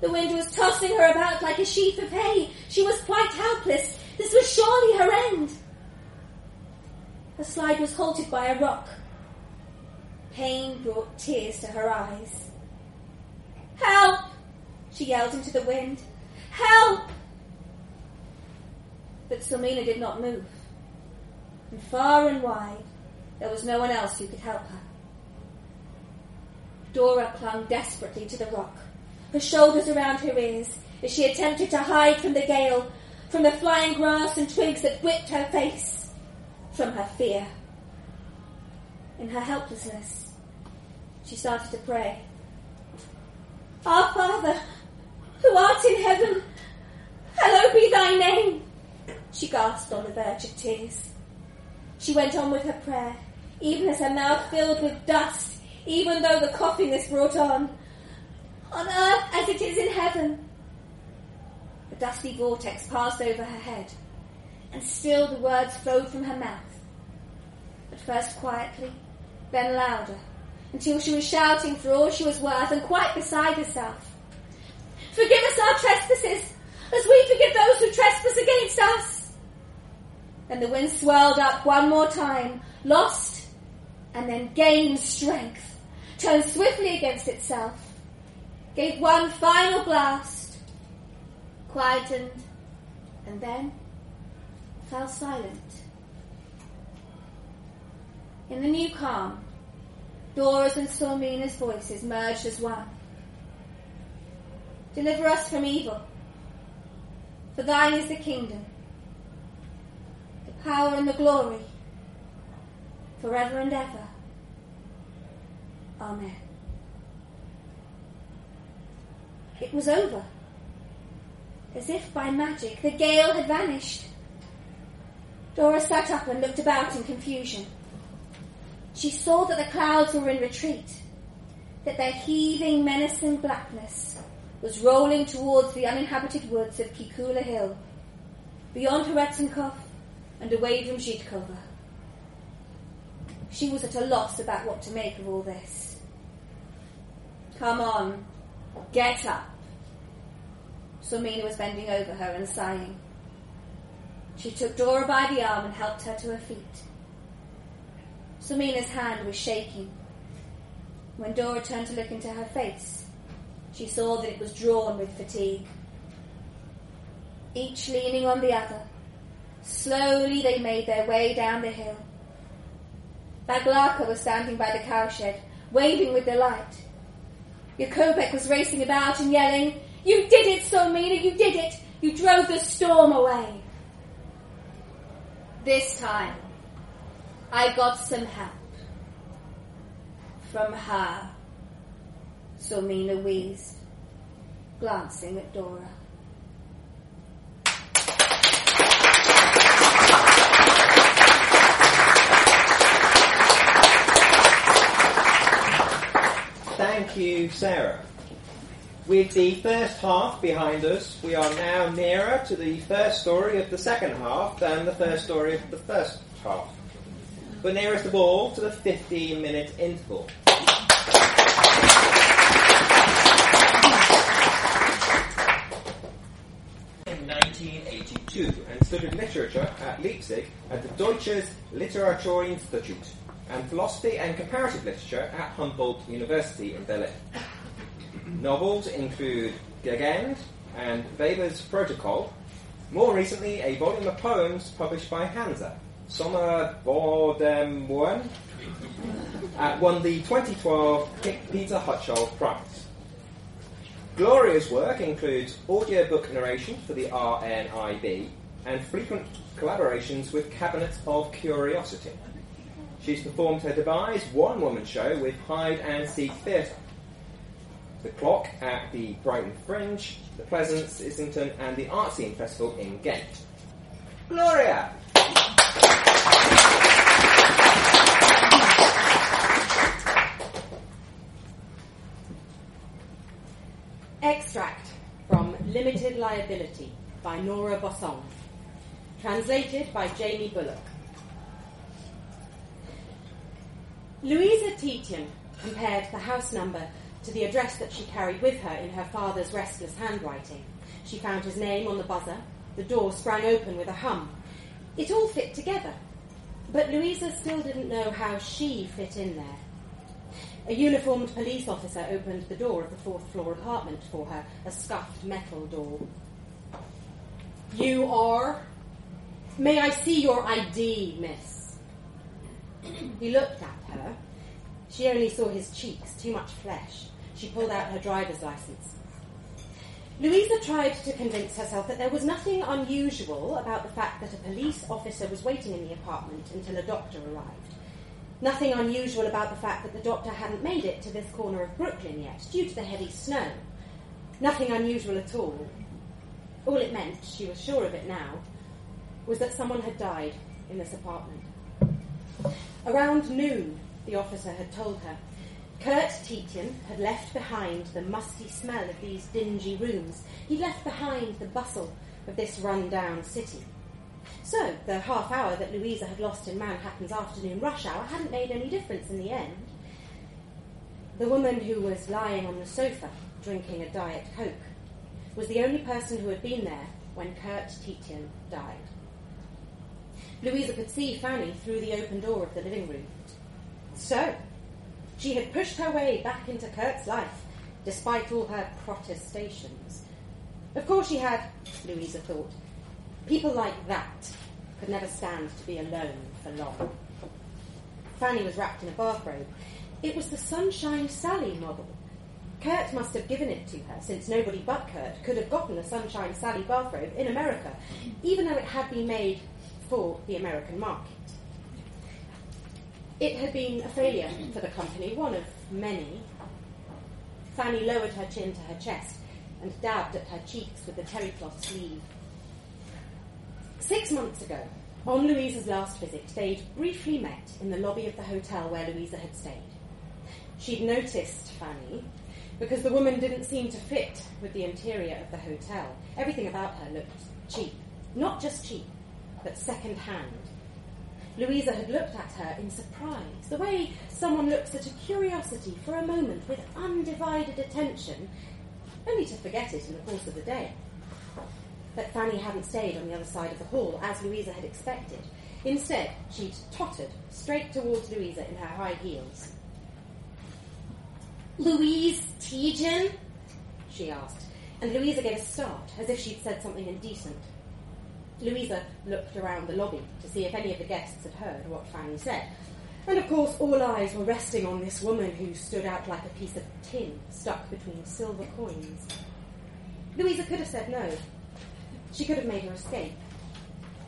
The wind was tossing her about like a sheaf of hay. She was quite helpless. This was surely her end. Her slide was halted by a rock. Pain brought tears to her eyes. Help! She yelled into the wind. Help! But Sulmina did not move. And far and wide, there was no one else who could help her. Dora clung desperately to the rock, her shoulders around her ears, as she attempted to hide from the gale, from the flying grass and twigs that whipped her face, from her fear. In her helplessness, she started to pray. Our Father, who art in heaven, hallowed be thy name. She gasped on the verge of tears. She went on with her prayer, even as her mouth filled with dust, even though the coughing brought on. On earth as it is in heaven. The dusty vortex passed over her head, and still the words flowed from her mouth. At first quietly, then louder, until she was shouting for all she was worth and quite beside herself. Forgive us our trespasses, as we forgive those who trespass against us. Then the wind swirled up one more time, lost, and then gained strength, turned swiftly against itself, gave one final blast, quietened, and then fell silent. In the new calm, Dora's and Sulmina's voices merged as one. Deliver us from evil, for thine is the kingdom, the power and the glory, forever and ever. Amen. It was over. As if by magic, the gale had vanished. Dora sat up and looked about in confusion. She saw that the clouds were in retreat, that their heaving, menacing blackness was rolling towards the uninhabited woods of Kikula Hill, beyond Heretzenkopf and away from Žítková. She was at a loss about what to make of all this. Come on, get up. Sulmina was bending over her and sighing. She took Dora by the arm and helped her to her feet. Sulmina's hand was shaking. When Dora turned to look into her face, she saw that it was drawn with fatigue. Each leaning on the other, slowly they made their way down the hill. Baglarka was standing by the cowshed, waving with delight. Jakobek was racing about and yelling, You did it, Sulmina, you did it! You drove the storm away! This time, I got some help. From her, Sulmina wheezed, glancing at Dora. Thank you, Sarah. With the first half behind us, we are now nearer to the first story of the second half than the first story of the first half. But nearest of all to the 15 minute interval. In 1982 and studied literature at Leipzig at the Deutsches Literaturinstitut and philosophy and comparative literature at Humboldt University in Berlin. Novels include Gegend and Weber's Protocol. More recently, a volume of poems published by Hanser, Sommer vor dem Mond, uh, won the 2012 Peter Huchel Prize. Gloria's work includes audiobook narration for the RNIB and frequent collaborations with Cabinet of Curiosity. She's performed her devised one woman show with Hide and Seek Theatre. the Clock at the Brighton Fringe, the Pleasance, Islington, and the Art Scene Festival in Ghent. Gloria! Extract from Limited Liability by Nora Bossong. Translated by Jamie Bulloch. Louisa Tietjen compared the house number to the address that she carried with her in her father's restless handwriting. She found his name on the buzzer. The door sprang open with a hum. It all fit together. But Louisa still didn't know how she fit in there. A uniformed police officer opened the door of the fourth floor apartment for her, a scuffed metal door. You are? May I see your ID, miss? He looked at her. She only saw his cheeks, too much flesh. She pulled out her driver's license. Louisa tried to convince herself that there was nothing unusual about the fact that a police officer was waiting in the apartment until a doctor arrived. Nothing unusual about the fact that the doctor hadn't made it to this corner of Brooklyn yet, due to the heavy snow. Nothing unusual at all. All it meant, she was sure of it now, was that someone had died in this apartment. Around noon, the officer had told her, Kurt Tietjen had left behind the musty smell of these dingy rooms. He'd left behind the bustle of this run-down city. So, the half hour that Louisa had lost in Manhattan's afternoon rush hour hadn't made any difference in the end. The woman who was lying on the sofa, drinking a Diet Coke, was the only person who had been there when Kurt Tietjen died. Louisa could see Fanny through the open door of the living room. So, she had pushed her way back into Kurt's life, despite all her protestations. Of course, she had, Louisa thought. People like that could never stand to be alone for long. Fanny was wrapped in a bathrobe. It was the Sunshine Sally model. Kurt must have given it to her, since nobody but Kurt could have gotten a Sunshine Sally bathrobe in America, even though it had been made for the American market. It had been a failure for the company, one of many. Fanny lowered her chin to her chest and dabbed at her cheeks with the terry cloth sleeve. Six months ago, on Louisa's last visit, they'd briefly met in the lobby of the hotel where Louisa had stayed. She'd noticed Fanny because the woman didn't seem to fit with the interior of the hotel. Everything about her looked cheap. Not just cheap, but second hand. Louisa had looked at her in surprise, the way someone looks at a curiosity for a moment with undivided attention, only to forget it in the course of the day. But Fanny hadn't stayed on the other side of the hall, as Louisa had expected. Instead, she'd tottered straight towards Louisa in her high heels. Louise Tietjen? she asked, and Louisa gave a start, as if she'd said something indecent. Louisa looked around the lobby to see if any of the guests had heard what Fanny said. And of course, all eyes were resting on this woman who stood out like a piece of tin stuck between silver coins. Louisa could have said no. She could have made her escape.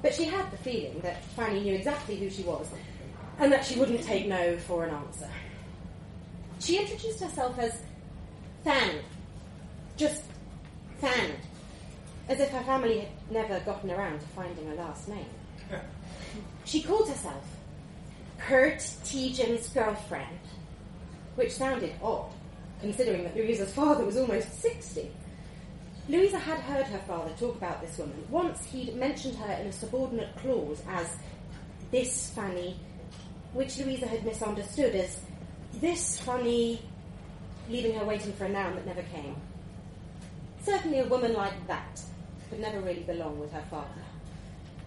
But she had the feeling that Fanny knew exactly who she was and that she wouldn't take no for an answer. She introduced herself as Fan. Just Fan as if her family had never gotten around to finding her last name. She called herself Kurt Tietjen's girlfriend, which sounded odd, considering that Louisa's father was almost 60. Louisa had heard her father talk about this woman. Once he'd mentioned her in a subordinate clause as this Fanny, which Louisa had misunderstood as this Fanny, leaving her waiting for a noun that never came. Certainly a woman like that could never really belong with her father.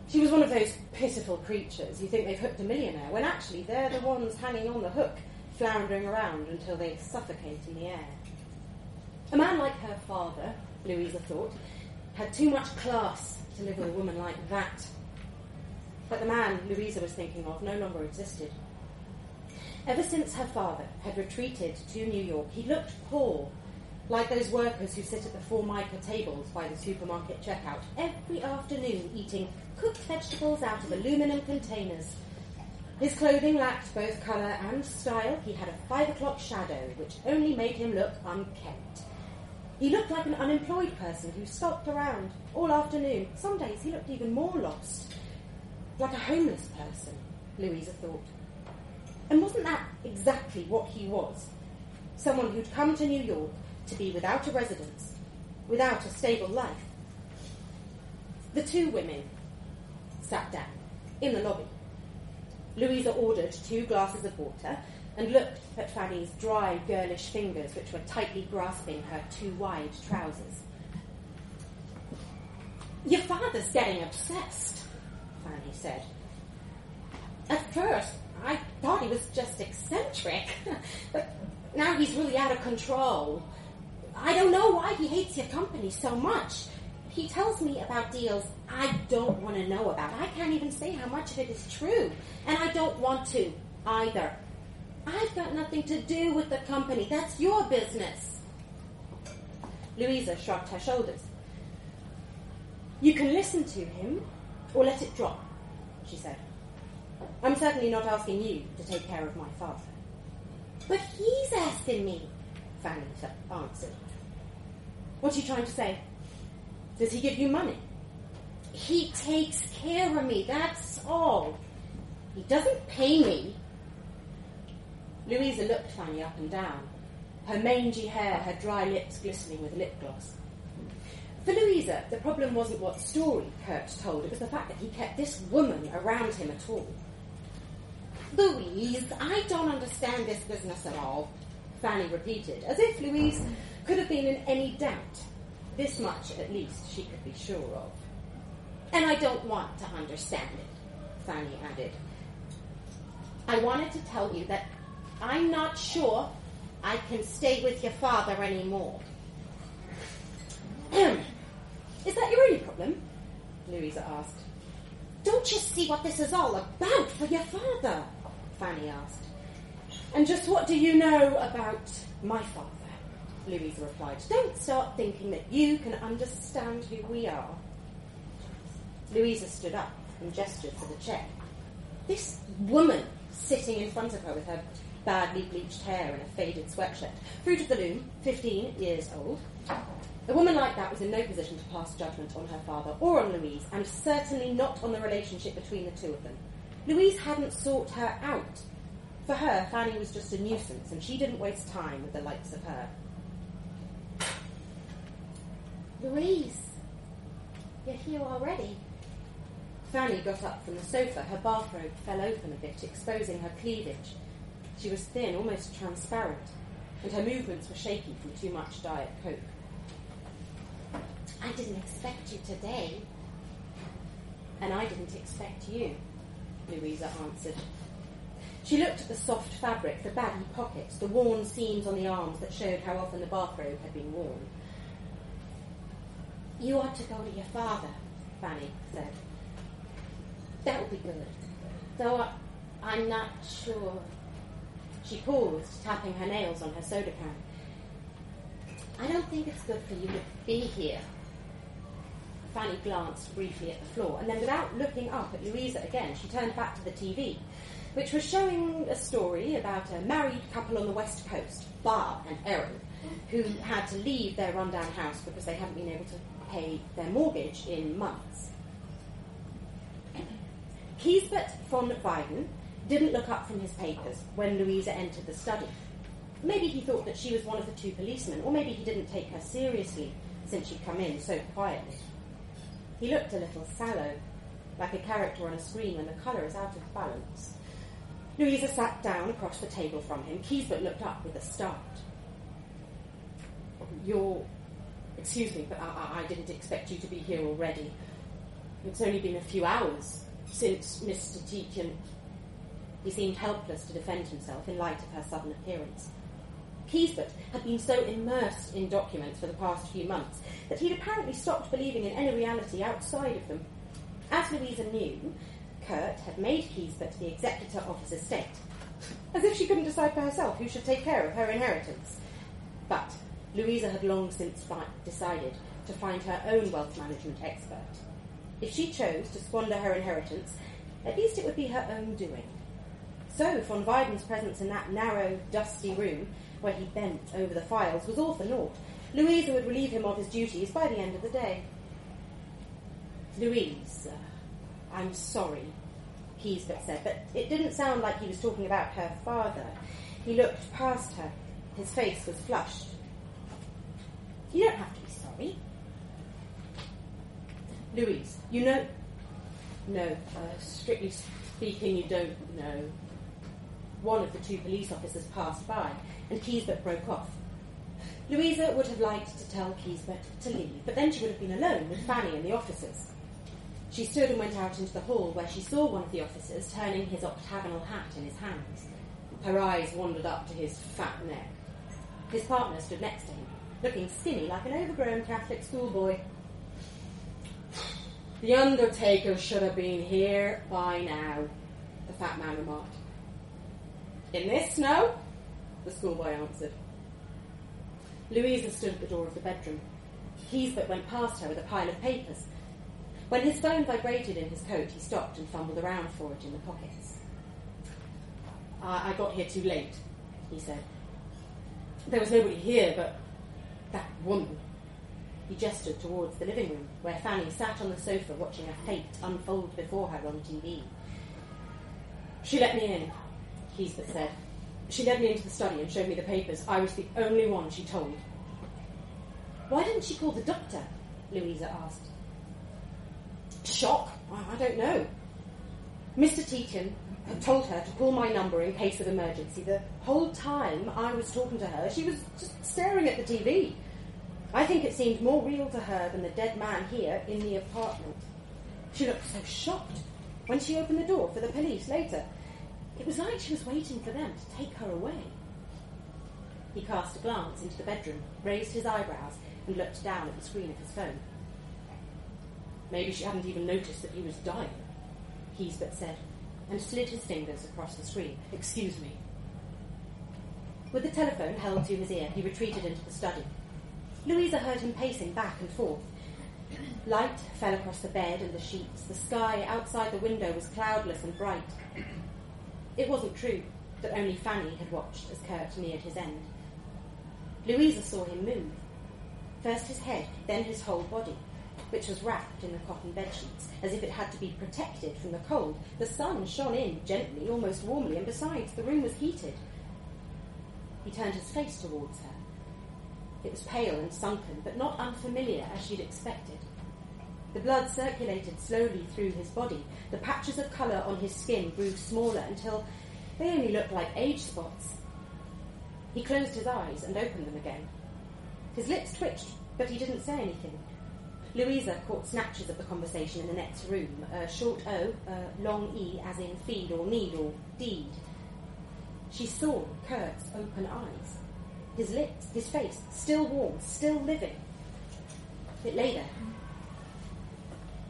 She was one of those pitiful creatures you think they've hooked a millionaire, when actually they're the ones hanging on the hook, floundering around until they suffocate in the air. A man like her father, Louisa thought, had too much class to live with a woman like that. But the man Louisa was thinking of no longer existed. Ever since her father had retreated to New York, he looked poor like those workers who sit at the formica tables by the supermarket checkout every afternoon eating cooked vegetables out of aluminum containers. His clothing lacked both colour and style. He had a five o'clock shadow, which only made him look unkempt. He looked like an unemployed person who stopped around all afternoon. Some days he looked even more lost, like a homeless person, Louisa thought. And wasn't that exactly what he was? Someone who'd come to New York to be without a residence, without a stable life. The two women sat down in the lobby. Louisa ordered two glasses of water and looked at Fanny's dry, girlish fingers, which were tightly grasping her too wide trousers. Your father's getting obsessed, Fanny said. At first, I thought he was just eccentric, but now he's really out of control. I don't know why he hates your company so much. He tells me about deals I don't want to know about. I can't even say how much of it is true, and I don't want to either. I've got nothing to do with the company. That's your business. Louisa shrugged her shoulders. You can listen to him or let it drop, she said. I'm certainly not asking you to take care of my father. But he's asking me, Fanny answered. What's he trying to say? Does he give you money? He takes care of me, that's all. He doesn't pay me. Louisa looked Fanny up and down, her mangy hair, her dry lips glistening with lip gloss. For Louisa, the problem wasn't what story Kurt told, it was the fact that he kept this woman around him at all. Louise, I don't understand this business at all, Fanny repeated, as if Louise could have been in any doubt. This much, at least, she could be sure of. And I don't want to understand it, Fanny added. I wanted to tell you that I'm not sure I can stay with your father anymore. is that your only problem? Louisa asked. Don't you see what this is all about for your father? Fanny asked. And just what do you know about my father? Louisa replied. Don't start thinking that you can understand who we are. Louisa stood up and gestured for the chair. This woman sitting in front of her with her badly bleached hair and a faded sweatshirt, fruit of the loom, 15 years old. A woman like that was in no position to pass judgment on her father or on Louise, and certainly not on the relationship between the two of them. Louise hadn't sought her out. For her, Fanny was just a nuisance, and she didn't waste time with the likes of her. Louise, you're here already. Fanny got up from the sofa. Her bathrobe fell open a bit, exposing her cleavage. She was thin, almost transparent, and her movements were shaky from too much Diet Coke. I didn't expect you today. And I didn't expect you, Louisa answered. She looked at the soft fabric, the baggy pockets, the worn seams on the arms that showed how often the bathrobe had been worn. You ought to go to your father, Fanny said. That would be good. Though I, I'm not sure. She paused, tapping her nails on her soda can. I don't think it's good for you to be here. Fanny glanced briefly at the floor, and then without looking up at Louisa again, she turned back to the TV, which was showing a story about a married couple on the west coast, Bob and Erin, who had to leave their rundown house because they hadn't been able to pay their mortgage in months. Kiesbert von Weiden didn't look up from his papers when Louisa entered the study. Maybe he thought that she was one of the two policemen, or maybe he didn't take her seriously since she'd come in so quietly. He looked a little sallow, like a character on a screen when the colour is out of balance. Louisa sat down across the table from him. Kiesbert looked up with a start. You're. Excuse me, but I, I didn't expect you to be here already. It's only been a few hours since Mr. Tietjen. He seemed helpless to defend himself in light of her sudden appearance. Kiesbert had been so immersed in documents for the past few months that he'd apparently stopped believing in any reality outside of them. As Louisa knew, Kurt had made Kiesbert the executor of his estate, as if she couldn't decide for herself who should take care of her inheritance. But Louisa had long since decided to find her own wealth management expert. If she chose to squander her inheritance, at least it would be her own doing. So von Weiden's presence in that narrow, dusty room where he bent over the files was all for naught. Louisa would relieve him of his duties by the end of the day. Louise, I'm sorry, Keysbert said, but it didn't sound like he was talking about her father. He looked past her. His face was flushed. You don't have to be sorry. Louise, you know. No, uh, strictly speaking, you don't know. One of the two police officers passed by, and Keysbert broke off. Louisa would have liked to tell Keysbert to leave, but then she would have been alone with Fanny and the officers. She stood and went out into the hall where she saw one of the officers turning his octagonal hat in his hands. Her eyes wandered up to his fat neck. His partner stood next to him, looking skinny like an overgrown Catholic schoolboy. The undertaker should have been here by now, the fat man remarked. In this snow? The schoolboy answered. Louisa stood at the door of the bedroom. Keysbert went past her with a pile of papers. When his phone vibrated in his coat, he stopped and fumbled around for it in the pockets. I, I got here too late, he said. There was nobody here but that woman. He gestured towards the living room, where Fanny sat on the sofa watching a fate unfold before her on TV. She let me in, Keysbert said. She led me into the study and showed me the papers. I was the only one she told. Why didn't she call the doctor? Louisa asked. Shock? I don't know. Mr. Tietjen had told her to call my number in case of emergency. The whole time I was talking to her, she was just staring at the TV. I think it seemed more real to her than the dead man here in the apartment. She looked so shocked when she opened the door for the police later. It was like she was waiting for them to take her away. He cast a glance into the bedroom, raised his eyebrows, and looked down at the screen of his phone. Maybe she hadn't even noticed that he was dying, Keysbert said, and slid his fingers across the screen. Excuse me. With the telephone held to his ear, he retreated into the study. Louisa heard him pacing back and forth. Light fell across the bed and the sheets. The sky outside the window was cloudless and bright. It wasn't true that only Fanny had watched as Kurt neared his end. Louisa saw him move. First his head, then his whole body, which was wrapped in the cotton bedsheets, as if it had to be protected from the cold. The sun shone in gently, almost warmly, and besides, the room was heated. He turned his face towards her. It was pale and sunken, but not unfamiliar as she'd expected. The blood circulated slowly through his body. The patches of colour on his skin grew smaller until they only looked like age spots. He closed his eyes and opened them again. His lips twitched, but he didn't say anything. Louisa caught snatches of the conversation in the next room. A short O, a long E, as in feed or need or deed. She saw Kurt's open eyes, his lips, his face, still warm, still living. It lay there,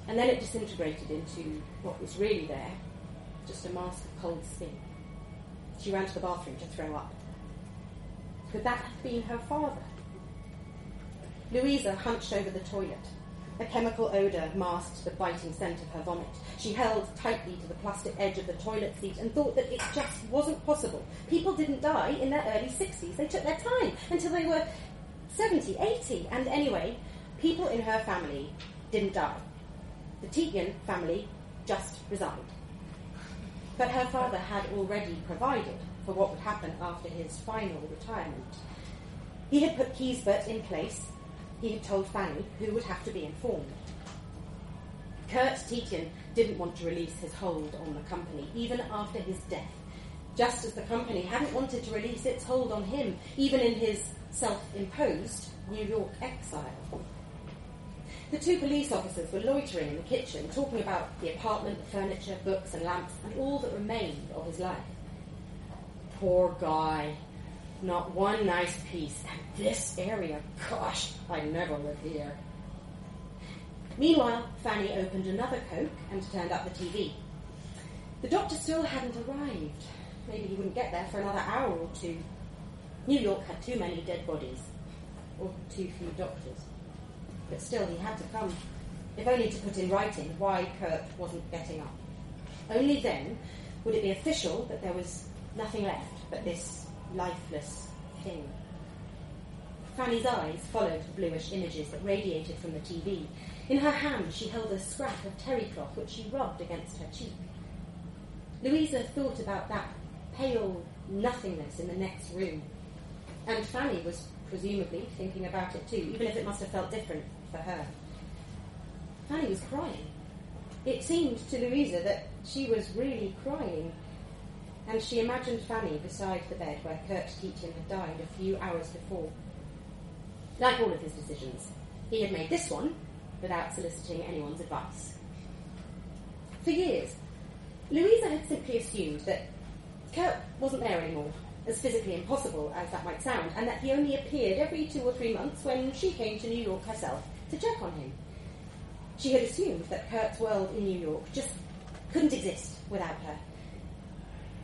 and then it disintegrated into what was really there, just a mask of cold skin. She ran to the bathroom to throw up. Could that have been her father? Louisa hunched over the toilet. A chemical odour masked the biting scent of her vomit. She held tightly to the plastic edge of the toilet seat and thought that it just wasn't possible. People didn't die in their early 60s. They took their time until they were 70, 80. And anyway, people in her family didn't die. The Tietjen family just resigned. But her father had already provided for what would happen after his final retirement. He had put Keysbert in place. He had told Fanny, who would have to be informed. Kurt Tietjen didn't want to release his hold on the company, even after his death, just as the company hadn't wanted to release its hold on him, even in his self imposed New York exile. The two police officers were loitering in the kitchen, talking about the apartment, the furniture, books, and lamps, and all that remained of his life. Poor guy. Not one nice piece. And this area, gosh, I never live here. Meanwhile, Fanny opened another Coke and turned up the TV. The doctor still hadn't arrived. Maybe he wouldn't get there for another hour or two. New York had too many dead bodies, or too few doctors. But still, he had to come, if only to put in writing why Kurt wasn't getting up. Only then Would it be official that there was nothing left but this lifeless thing? Fanny's eyes followed the bluish images that radiated from the TV. In her hand, she held a scrap of terry cloth which she rubbed against her cheek. Louisa thought about that pale nothingness in the next room, and Fanny was presumably thinking about it too, even if it must have felt different for her. Fanny was crying. It seemed to Louisa that she was really crying, and she imagined Fanny beside the bed where Kurt Keaton had died a few hours before. Like all of his decisions, he had made this one without soliciting anyone's advice. For years, Louisa had simply assumed that Kurt wasn't there anymore, as physically impossible as that might sound, and that he only appeared every two or three months when she came to New York herself to check on him. She had assumed that Kurt's world in New York just couldn't exist without her.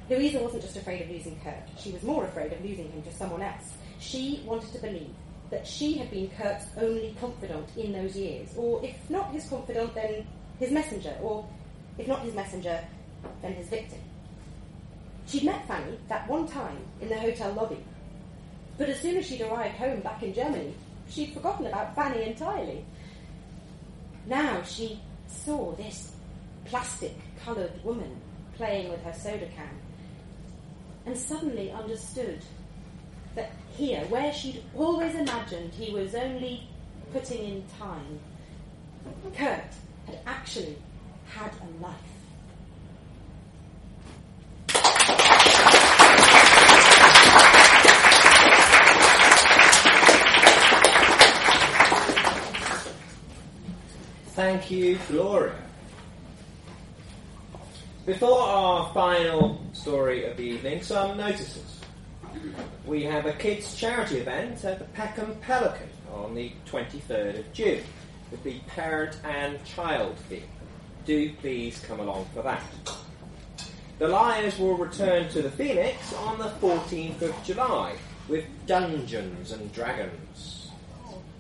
Louisa wasn't just afraid of losing Kurt, she was more afraid of losing him to someone else. She wanted to believe that she had been Kurt's only confidant in those years, or if not his confidant, then his messenger, or if not his messenger, then his victim. She'd met Fanny that one time in the hotel lobby, but as soon as she'd arrived home back in Germany, she'd forgotten about Fanny entirely. Now she saw this plastic coloured woman playing with her soda can and suddenly understood that here, where she'd always imagined he was only putting in time, Kurt had actually had a life. Thank you, Gloria. Before our final story of the evening, some notices. We have a kids' charity event at the Peckham Pelican on the 23rd of June with the parent and child theme. Do please come along for that. The Liars will return to the Phoenix on the 14th of July with Dungeons and Dragons.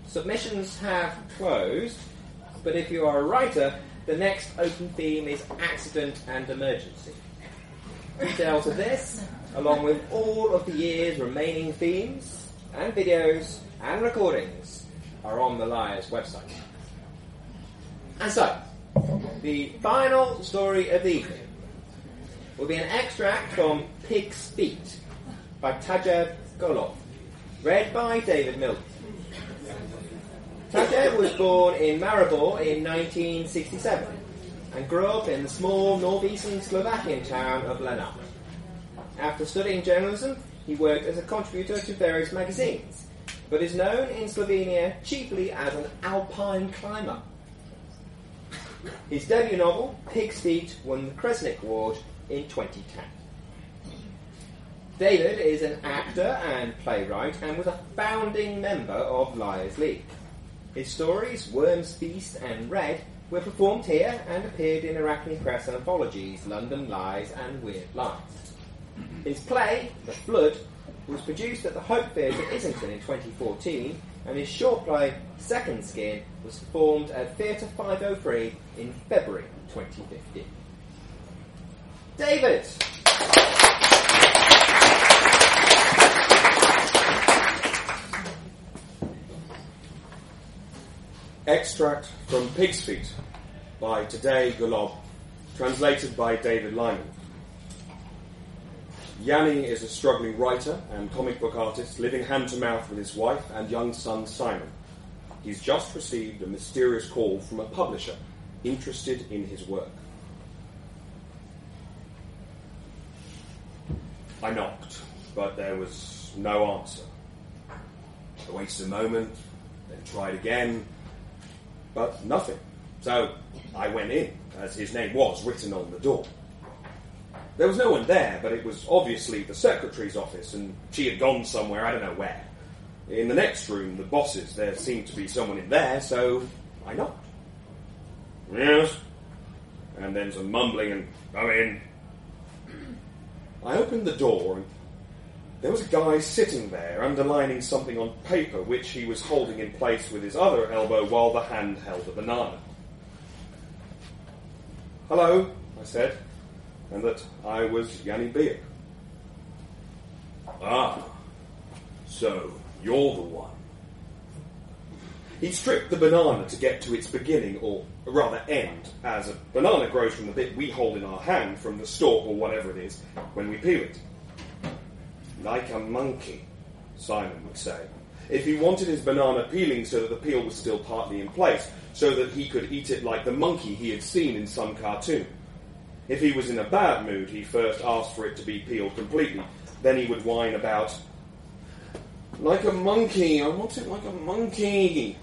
Submissions have closed, but if you are a writer, the next open theme is accident and emergency. Details of this, along with all of the year's remaining themes and videos and recordings, are on the Liars website. And so, the final story of the evening will be an extract from Pig's Feet by Tadej Golob, read by David Milton. Tadej was born in Maribor in 1967 and grew up in the small northeastern Slovakian town of Lenart. After studying journalism, he worked as a contributor to various magazines, but is known in Slovenia chiefly as an alpine climber. His debut novel, Pig's Feet, won the Kresnik Award in 2010. David is an actor and playwright and was a founding member of Liars League. His stories, Worms Feast and Red, were performed here and appeared in Arachne Press anthologies London Lies and Weird Lies. His play, The Flood, was produced at the Hope Theatre Islington in 2014, and his short play, Second Skin, was performed at Theatre 503 in February 2015. David! Extract from Pig's Feet by Tadej Golob, translated by David Limon. Yanni is a struggling writer and comic book artist living hand to mouth with his wife and young son Simon. He's just received a mysterious call from a publisher interested in his work. I knocked, but there was no answer. I waited a moment, then tried again, but nothing. So I went in, as his name was written on the door. There was no one there, but it was obviously the secretary's office, and she had gone somewhere, I don't know where. In the next room, the boss's, there seemed to be someone in there, so I knocked. Yes. And then some mumbling and come in. I opened the door, and there was a guy sitting there, underlining something on paper, which he was holding in place with his other elbow while the hand held a banana. Hello, I said, and that I was Yanni Beer. Ah, so you're the one. He stripped the banana to get to its beginning, or rather end, as a banana grows from the bit we hold in our hand from the stalk or whatever it is when we peel it. Like a monkey, Simon would say. If he wanted his banana peeling so that the peel was still partly in place, so that he could eat it like the monkey he had seen in some cartoon. If he was in a bad mood, he first asked for it to be peeled completely. Then he would whine about, like a monkey, I want it like a monkey.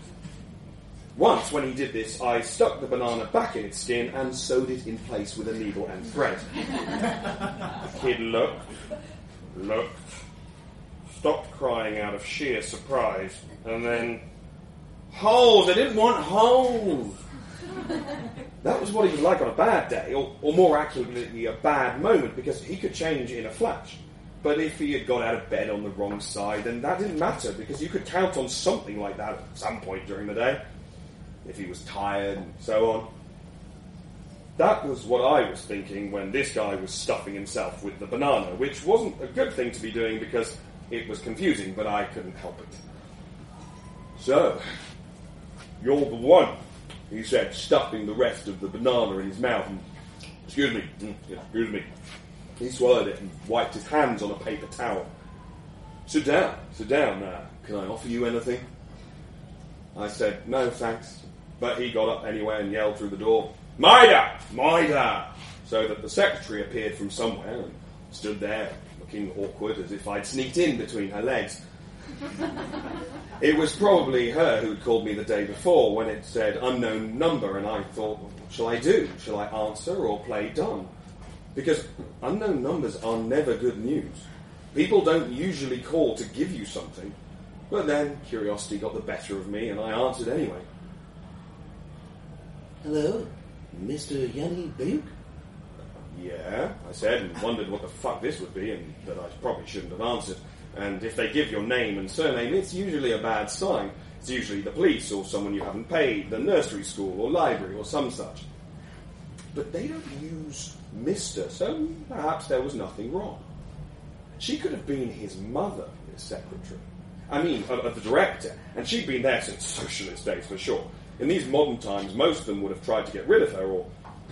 Once, when he did this, I stuck the banana back in its skin and sewed it in place with a needle and thread. He'd looked, looked, stopped crying out of sheer surprise, and then, holes! I didn't want holes! That was what he was like on a bad day, or, or more accurately, a bad moment, because he could change in a flash. But if he had got out of bed on the wrong side, then that didn't matter, because you could count on something like that at some point during the day. If he was tired and so on. That was what I was thinking when this guy was stuffing himself with the banana, which wasn't a good thing to be doing because it was confusing, but I couldn't help it. So, you're the one, he said, stuffing the rest of the banana in his mouth. And, excuse me, mm, excuse me. He swallowed it and wiped his hands on a paper towel. Sit down, sit down now. Can I offer you anything? I said, no, thanks. But he got up anyway and yelled through the door, Mida! Mida! So that the secretary appeared from somewhere and stood there, looking awkward as if I'd sneaked in between her legs. it was probably her who'd called me the day before when it said unknown number, and I thought, what shall I do? Shall I answer or play dumb? Because unknown numbers are never good news. People don't usually call to give you something. But then curiosity got the better of me, and I answered anyway. Hello, Mr. Yanni Bayuk? Yeah, I said, and wondered what the fuck this would be, and that I probably shouldn't have answered. And if they give your name and surname, it's usually a bad sign. It's usually the police or someone you haven't paid, the nursery school or library or some such. But they don't use Mr., so perhaps there was nothing wrong. She could have been his mother, his secretary. I mean, of the director, and she'd been there since socialist days for sure. In these modern times, most of them would have tried to get rid of her or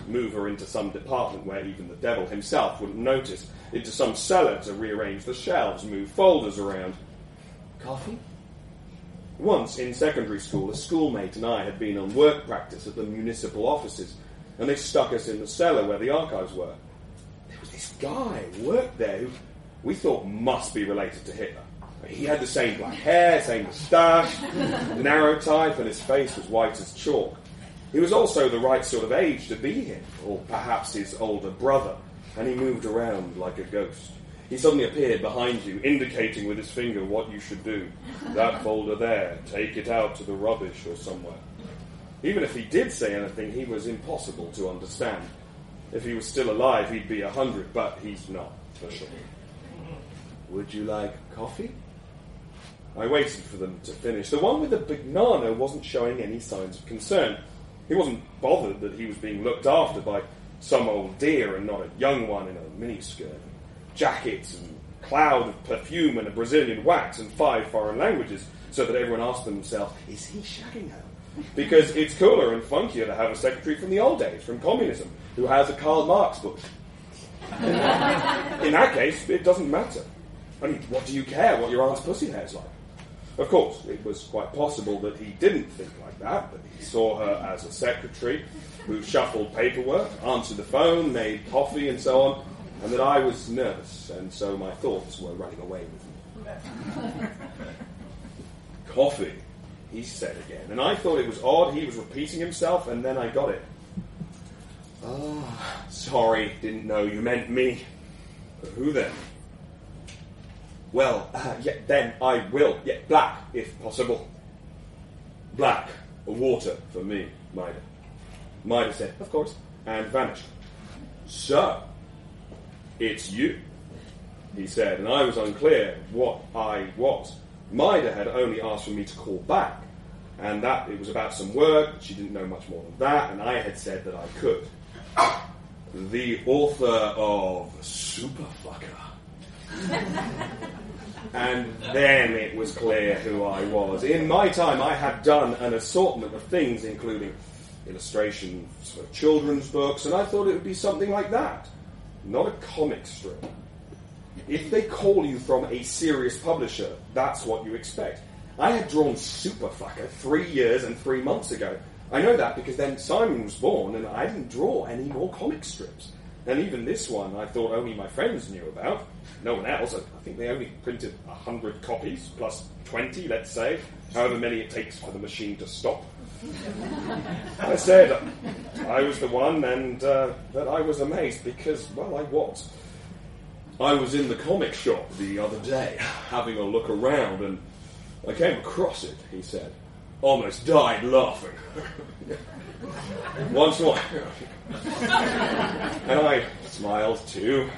move her into some department where even the devil himself wouldn't notice, into some cellar to rearrange the shelves, move folders around. Coffee? Once in secondary school, a schoolmate and I had been on work practice at the municipal offices, and they stuck us in the cellar where the archives were. There was this guy who worked there who we thought must be related to Hitler. He had the same black hair, same moustache, narrow type, and his face was white as chalk. He was also the right sort of age to be him, or perhaps his older brother, and he moved around like a ghost. He suddenly appeared behind you, indicating with his finger what you should do. That folder there, take it out to the rubbish or somewhere. Even if he did say anything, he was impossible to understand. If he was still alive, he'd be a hundred, but he's not, for sure. Would you like coffee? I waited for them to finish. The one with the big banana wasn't showing any signs of concern. He wasn't bothered that he was being looked after by some old dear and not a young one in a miniskirt. Jackets and cloud of perfume and a Brazilian wax and five foreign languages, so that everyone asked themselves, is he shagging her? Because it's cooler and funkier to have a secretary from the old days, from communism, who has a Karl Marx book. In that, in that case, it doesn't matter. I mean, what do you care what your aunt's pussy hair's like? Of course, it was quite possible that he didn't think like that, that he saw her as a secretary who shuffled paperwork, answered the phone, made coffee, and so on, and that I was nervous, and so my thoughts were running away with me. coffee, he said again, and I thought it was odd he was repeating himself, and then I got it. Ah, sorry, didn't know you meant me. Who then? Well, uh, yeah, then I will. Yeah, black, if possible. Black, water for me, Mida. Mida said, of course, and vanished. So, it's you, he said, and I was unclear what I was. Mida had only asked for me to call back, and that it was about some work, she didn't know much more than that, and I had said that I could. the author of Superfucker. And then it was clear who I was. In my time, I had done an assortment of things, including illustrations for children's books, and I thought it would be something like that, not a comic strip. If they call you from a serious publisher, that's what you expect. I had drawn Superfucker three years and three months ago. I know that because then Simon was born and I didn't draw any more comic strips. And even this one, I thought only my friends knew about. No one else. I think they only printed 100 copies, plus 20, let's say, however many it takes for the machine to stop. I said I was the one, and uh, that I was amazed because, well, I was. I was in the comic shop the other day, having a look around, and I came across it, he said. Almost died laughing. Once more. and I smiled too.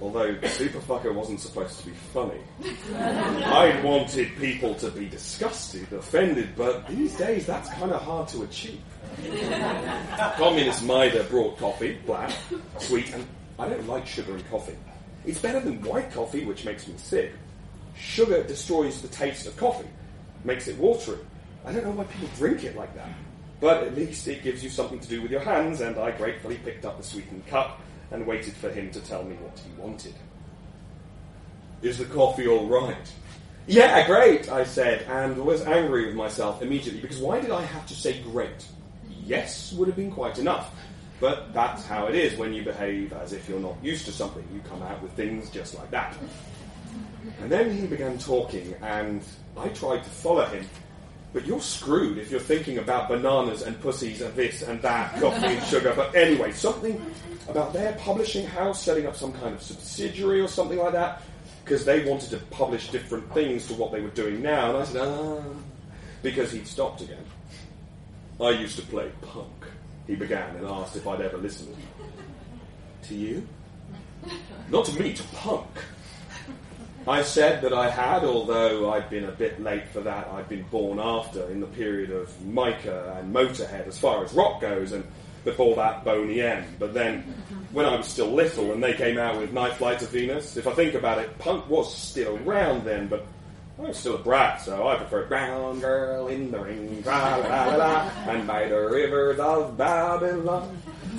Although Superfucker wasn't supposed to be funny. I wanted people to be disgusted, offended, but these days that's kind of hard to achieve. Communist Mida brought coffee, black, sweet, and I don't like sugar in coffee. It's better than white coffee, which makes me sick. Sugar destroys the taste of coffee, makes it watery. I don't know why people drink it like that. But at least it gives you something to do with your hands, and I gratefully picked up the sweetened cup and waited for him to tell me what he wanted. Is the coffee all right? Yeah, great, I said, and was angry with myself immediately because why did I have to say great? Yes would have been quite enough. But that's how it is when you behave as if you're not used to something. You come out with things just like that. And then he began talking, and I tried to follow him. But you're screwed if you're thinking about bananas and pussies and this and that, coffee and sugar. But anyway, something about their publishing house setting up some kind of subsidiary or something like that, because they wanted to publish different things to what they were doing now. And I said, ah, because he'd stopped again. I used to play punk, he began, and asked if I'd ever listened. To you? Not to me, to punk. I said that I had, although I'd been a bit late for that. I'd been born after, in the period of Micah and Motorhead, as far as rock goes, and before that, Boney M. But then, when I was still little and they came out with Night Flight to Venus, if I think about it, punk was still around then, but I was still a brat, so I preferred Brown Girl in the Ring, la la la and by the rivers of Babylon,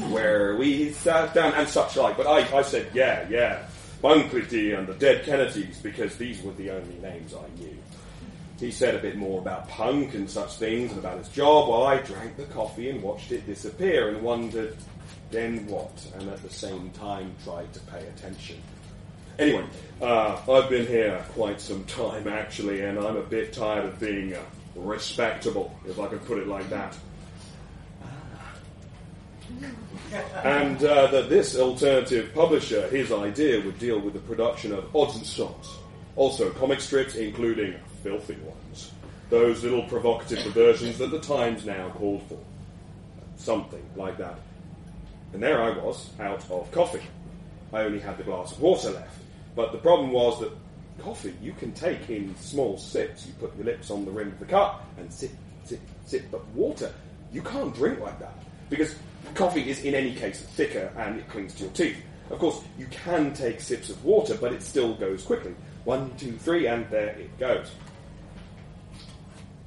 where we sat down, and such like. But I, I said, yeah, yeah, Pankrti and the Dead Kennedys, because these were the only names I knew. He said a bit more about punk and such things and about his job while I drank the coffee and watched it disappear and wondered, then what? And at the same time tried to pay attention. Anyway, uh, I've been here quite some time actually, and I'm a bit tired of being uh, respectable, if I can put it like that. And uh, that this alternative publisher, his idea would deal with the production of odds and sods, also comic strips, including filthy ones, those little provocative perversions that the Times now called for, something like that. And there I was, out of coffee. I only had the glass of water left. But the problem was that coffee you can take in small sips. You put your lips on the rim of the cup and sip, sip, sip. But water, you can't drink like that because coffee is in any case thicker and it clings to your teeth. Of course, you can take sips of water, but it still goes quickly. One, two, three, and there it goes.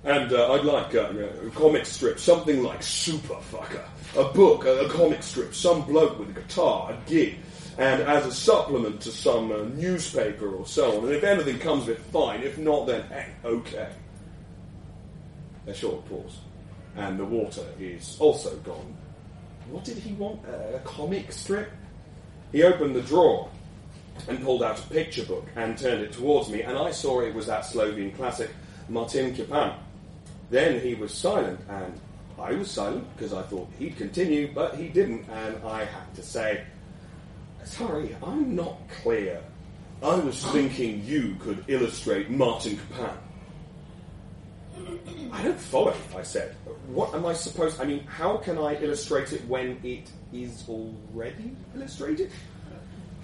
And uh, I'd like uh, a comic strip, something like Superfucker, a book, a, a comic strip, some bloke with a guitar, a gig, and as a supplement to some uh, newspaper or so on. And if anything comes of it, fine. If not, then hey, okay. A short pause, and the water is also gone. What did he want? A comic strip? He opened the drawer and pulled out a picture book and turned it towards me, and I saw it was that Slovene classic Martin Krpan. Then he was silent, and I was silent because I thought he'd continue, but he didn't, and I had to say, Sorry, I'm not clear. I was thinking you could illustrate Martin Krpan. I don't follow, I said. What am I supposed... I mean, how can I illustrate it when it is already illustrated?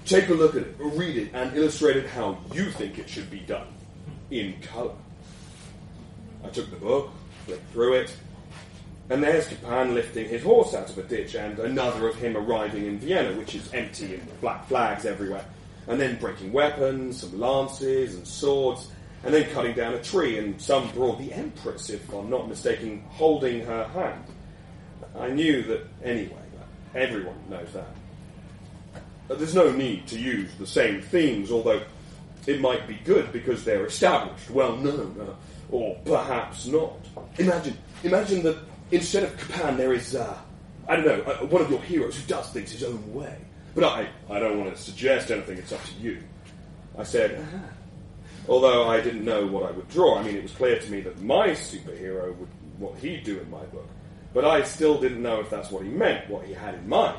Take a look at it, read it, and illustrate it how you think it should be done. In colour. I took the book, flipped through it. And there's Krpan lifting his horse out of a ditch, and another of him arriving in Vienna, which is empty and black flags everywhere. And then breaking weapons, some lances and swords, and then cutting down a tree, and some brought the Empress, if I'm not mistaken, holding her hand. I knew that anyway, everyone knows that. But There's no need to use the same themes, although it might be good because they're established, well known, uh, or perhaps not. Imagine, imagine that instead of Krpan, there is, uh, I don't know, uh, one of your heroes who does things his own way. But I, I don't want to suggest anything, it's up to you. I said, "Ah." Although I didn't know what I would draw. I mean, it was clear to me that my superhero would, what he'd do in my book. But I still didn't know if that's what he meant, what he had in mind.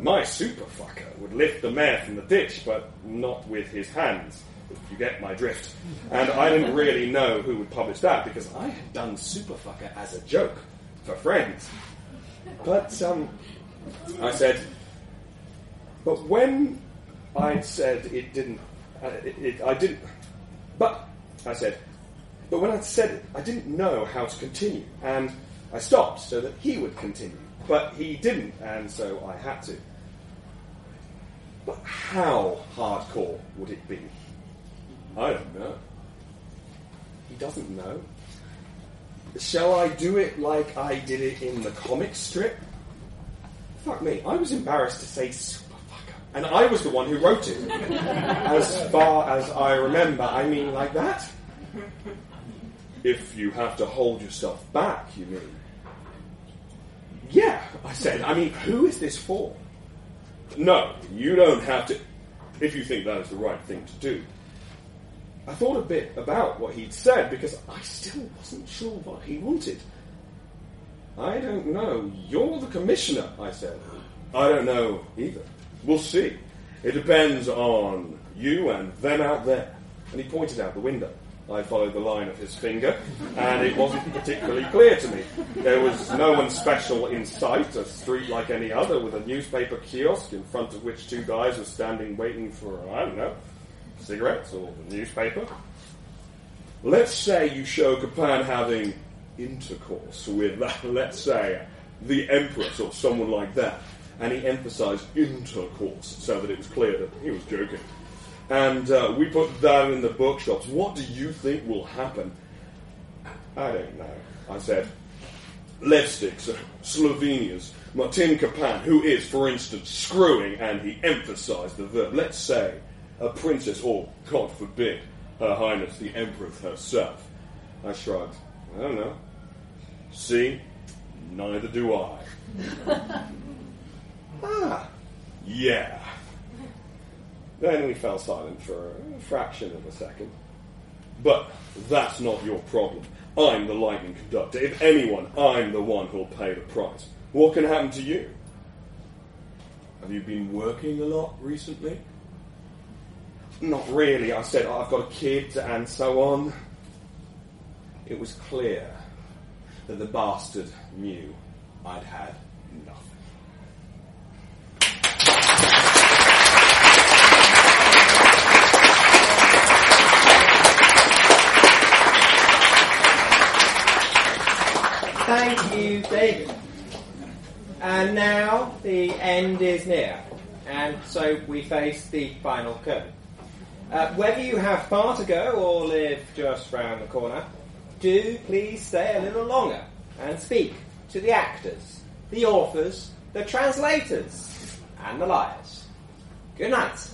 My super fucker would lift the mare from the ditch, but not with his hands. If you get my drift. And I didn't really know who would publish that because I had done super fucker as a joke for friends. But um, I said, but when I said it didn't, uh, it, it, I didn't. But I said, but when I said it, I didn't know how to continue, and I stopped so that he would continue. But he didn't, and so I had to. But how hardcore would it be? I don't know. He doesn't know. Shall I do it like I did it in the comic strip? Fuck me, I was embarrassed to say. And I was the one who wrote it. as far as I remember, I mean like that. If you have to hold yourself back, you mean. Yeah, I said. I mean, who is this for? No, you don't have to. If you think that is the right thing to do. I thought a bit about what he'd said because I still wasn't sure what he wanted. I don't know. You're the commissioner, I said. I don't know either. We'll see. It depends on you and them out there. And he pointed out the window. I followed the line of his finger, and it wasn't particularly clear to me. There was no one special in sight, a street like any other, with a newspaper kiosk in front of which two guys were standing waiting for, I don't know, cigarettes or the newspaper. Let's say you show Krpan having intercourse with, let's say, the Empress or someone like that, and he emphasized intercourse so that it was clear that he was joking. And uh, we put that in the bookshops. What do you think will happen? I don't know. I said, Levstik's, uh, Slovenia's, Martin Krpan, who is, for instance, screwing, and he emphasized the verb. Let's say a princess, or, God forbid, Her Highness the Empress herself. I shrugged. I don't know. See? Neither do I. ah, yeah. Then we fell silent for a fraction of a second. But that's not your problem. I'm the lightning conductor. If anyone, I'm the one who'll pay the price. What can happen to you? Have you been working a lot recently? Not really. I said, I've got a kid and so on. It was clear that the bastard knew I'd had nothing. Thank you, David. And now the end is near, and so we face the final curtain. Uh, whether you have far to go or live just round the corner, do please stay a little longer and speak to the actors, the authors, the translators, and the liars. Good night.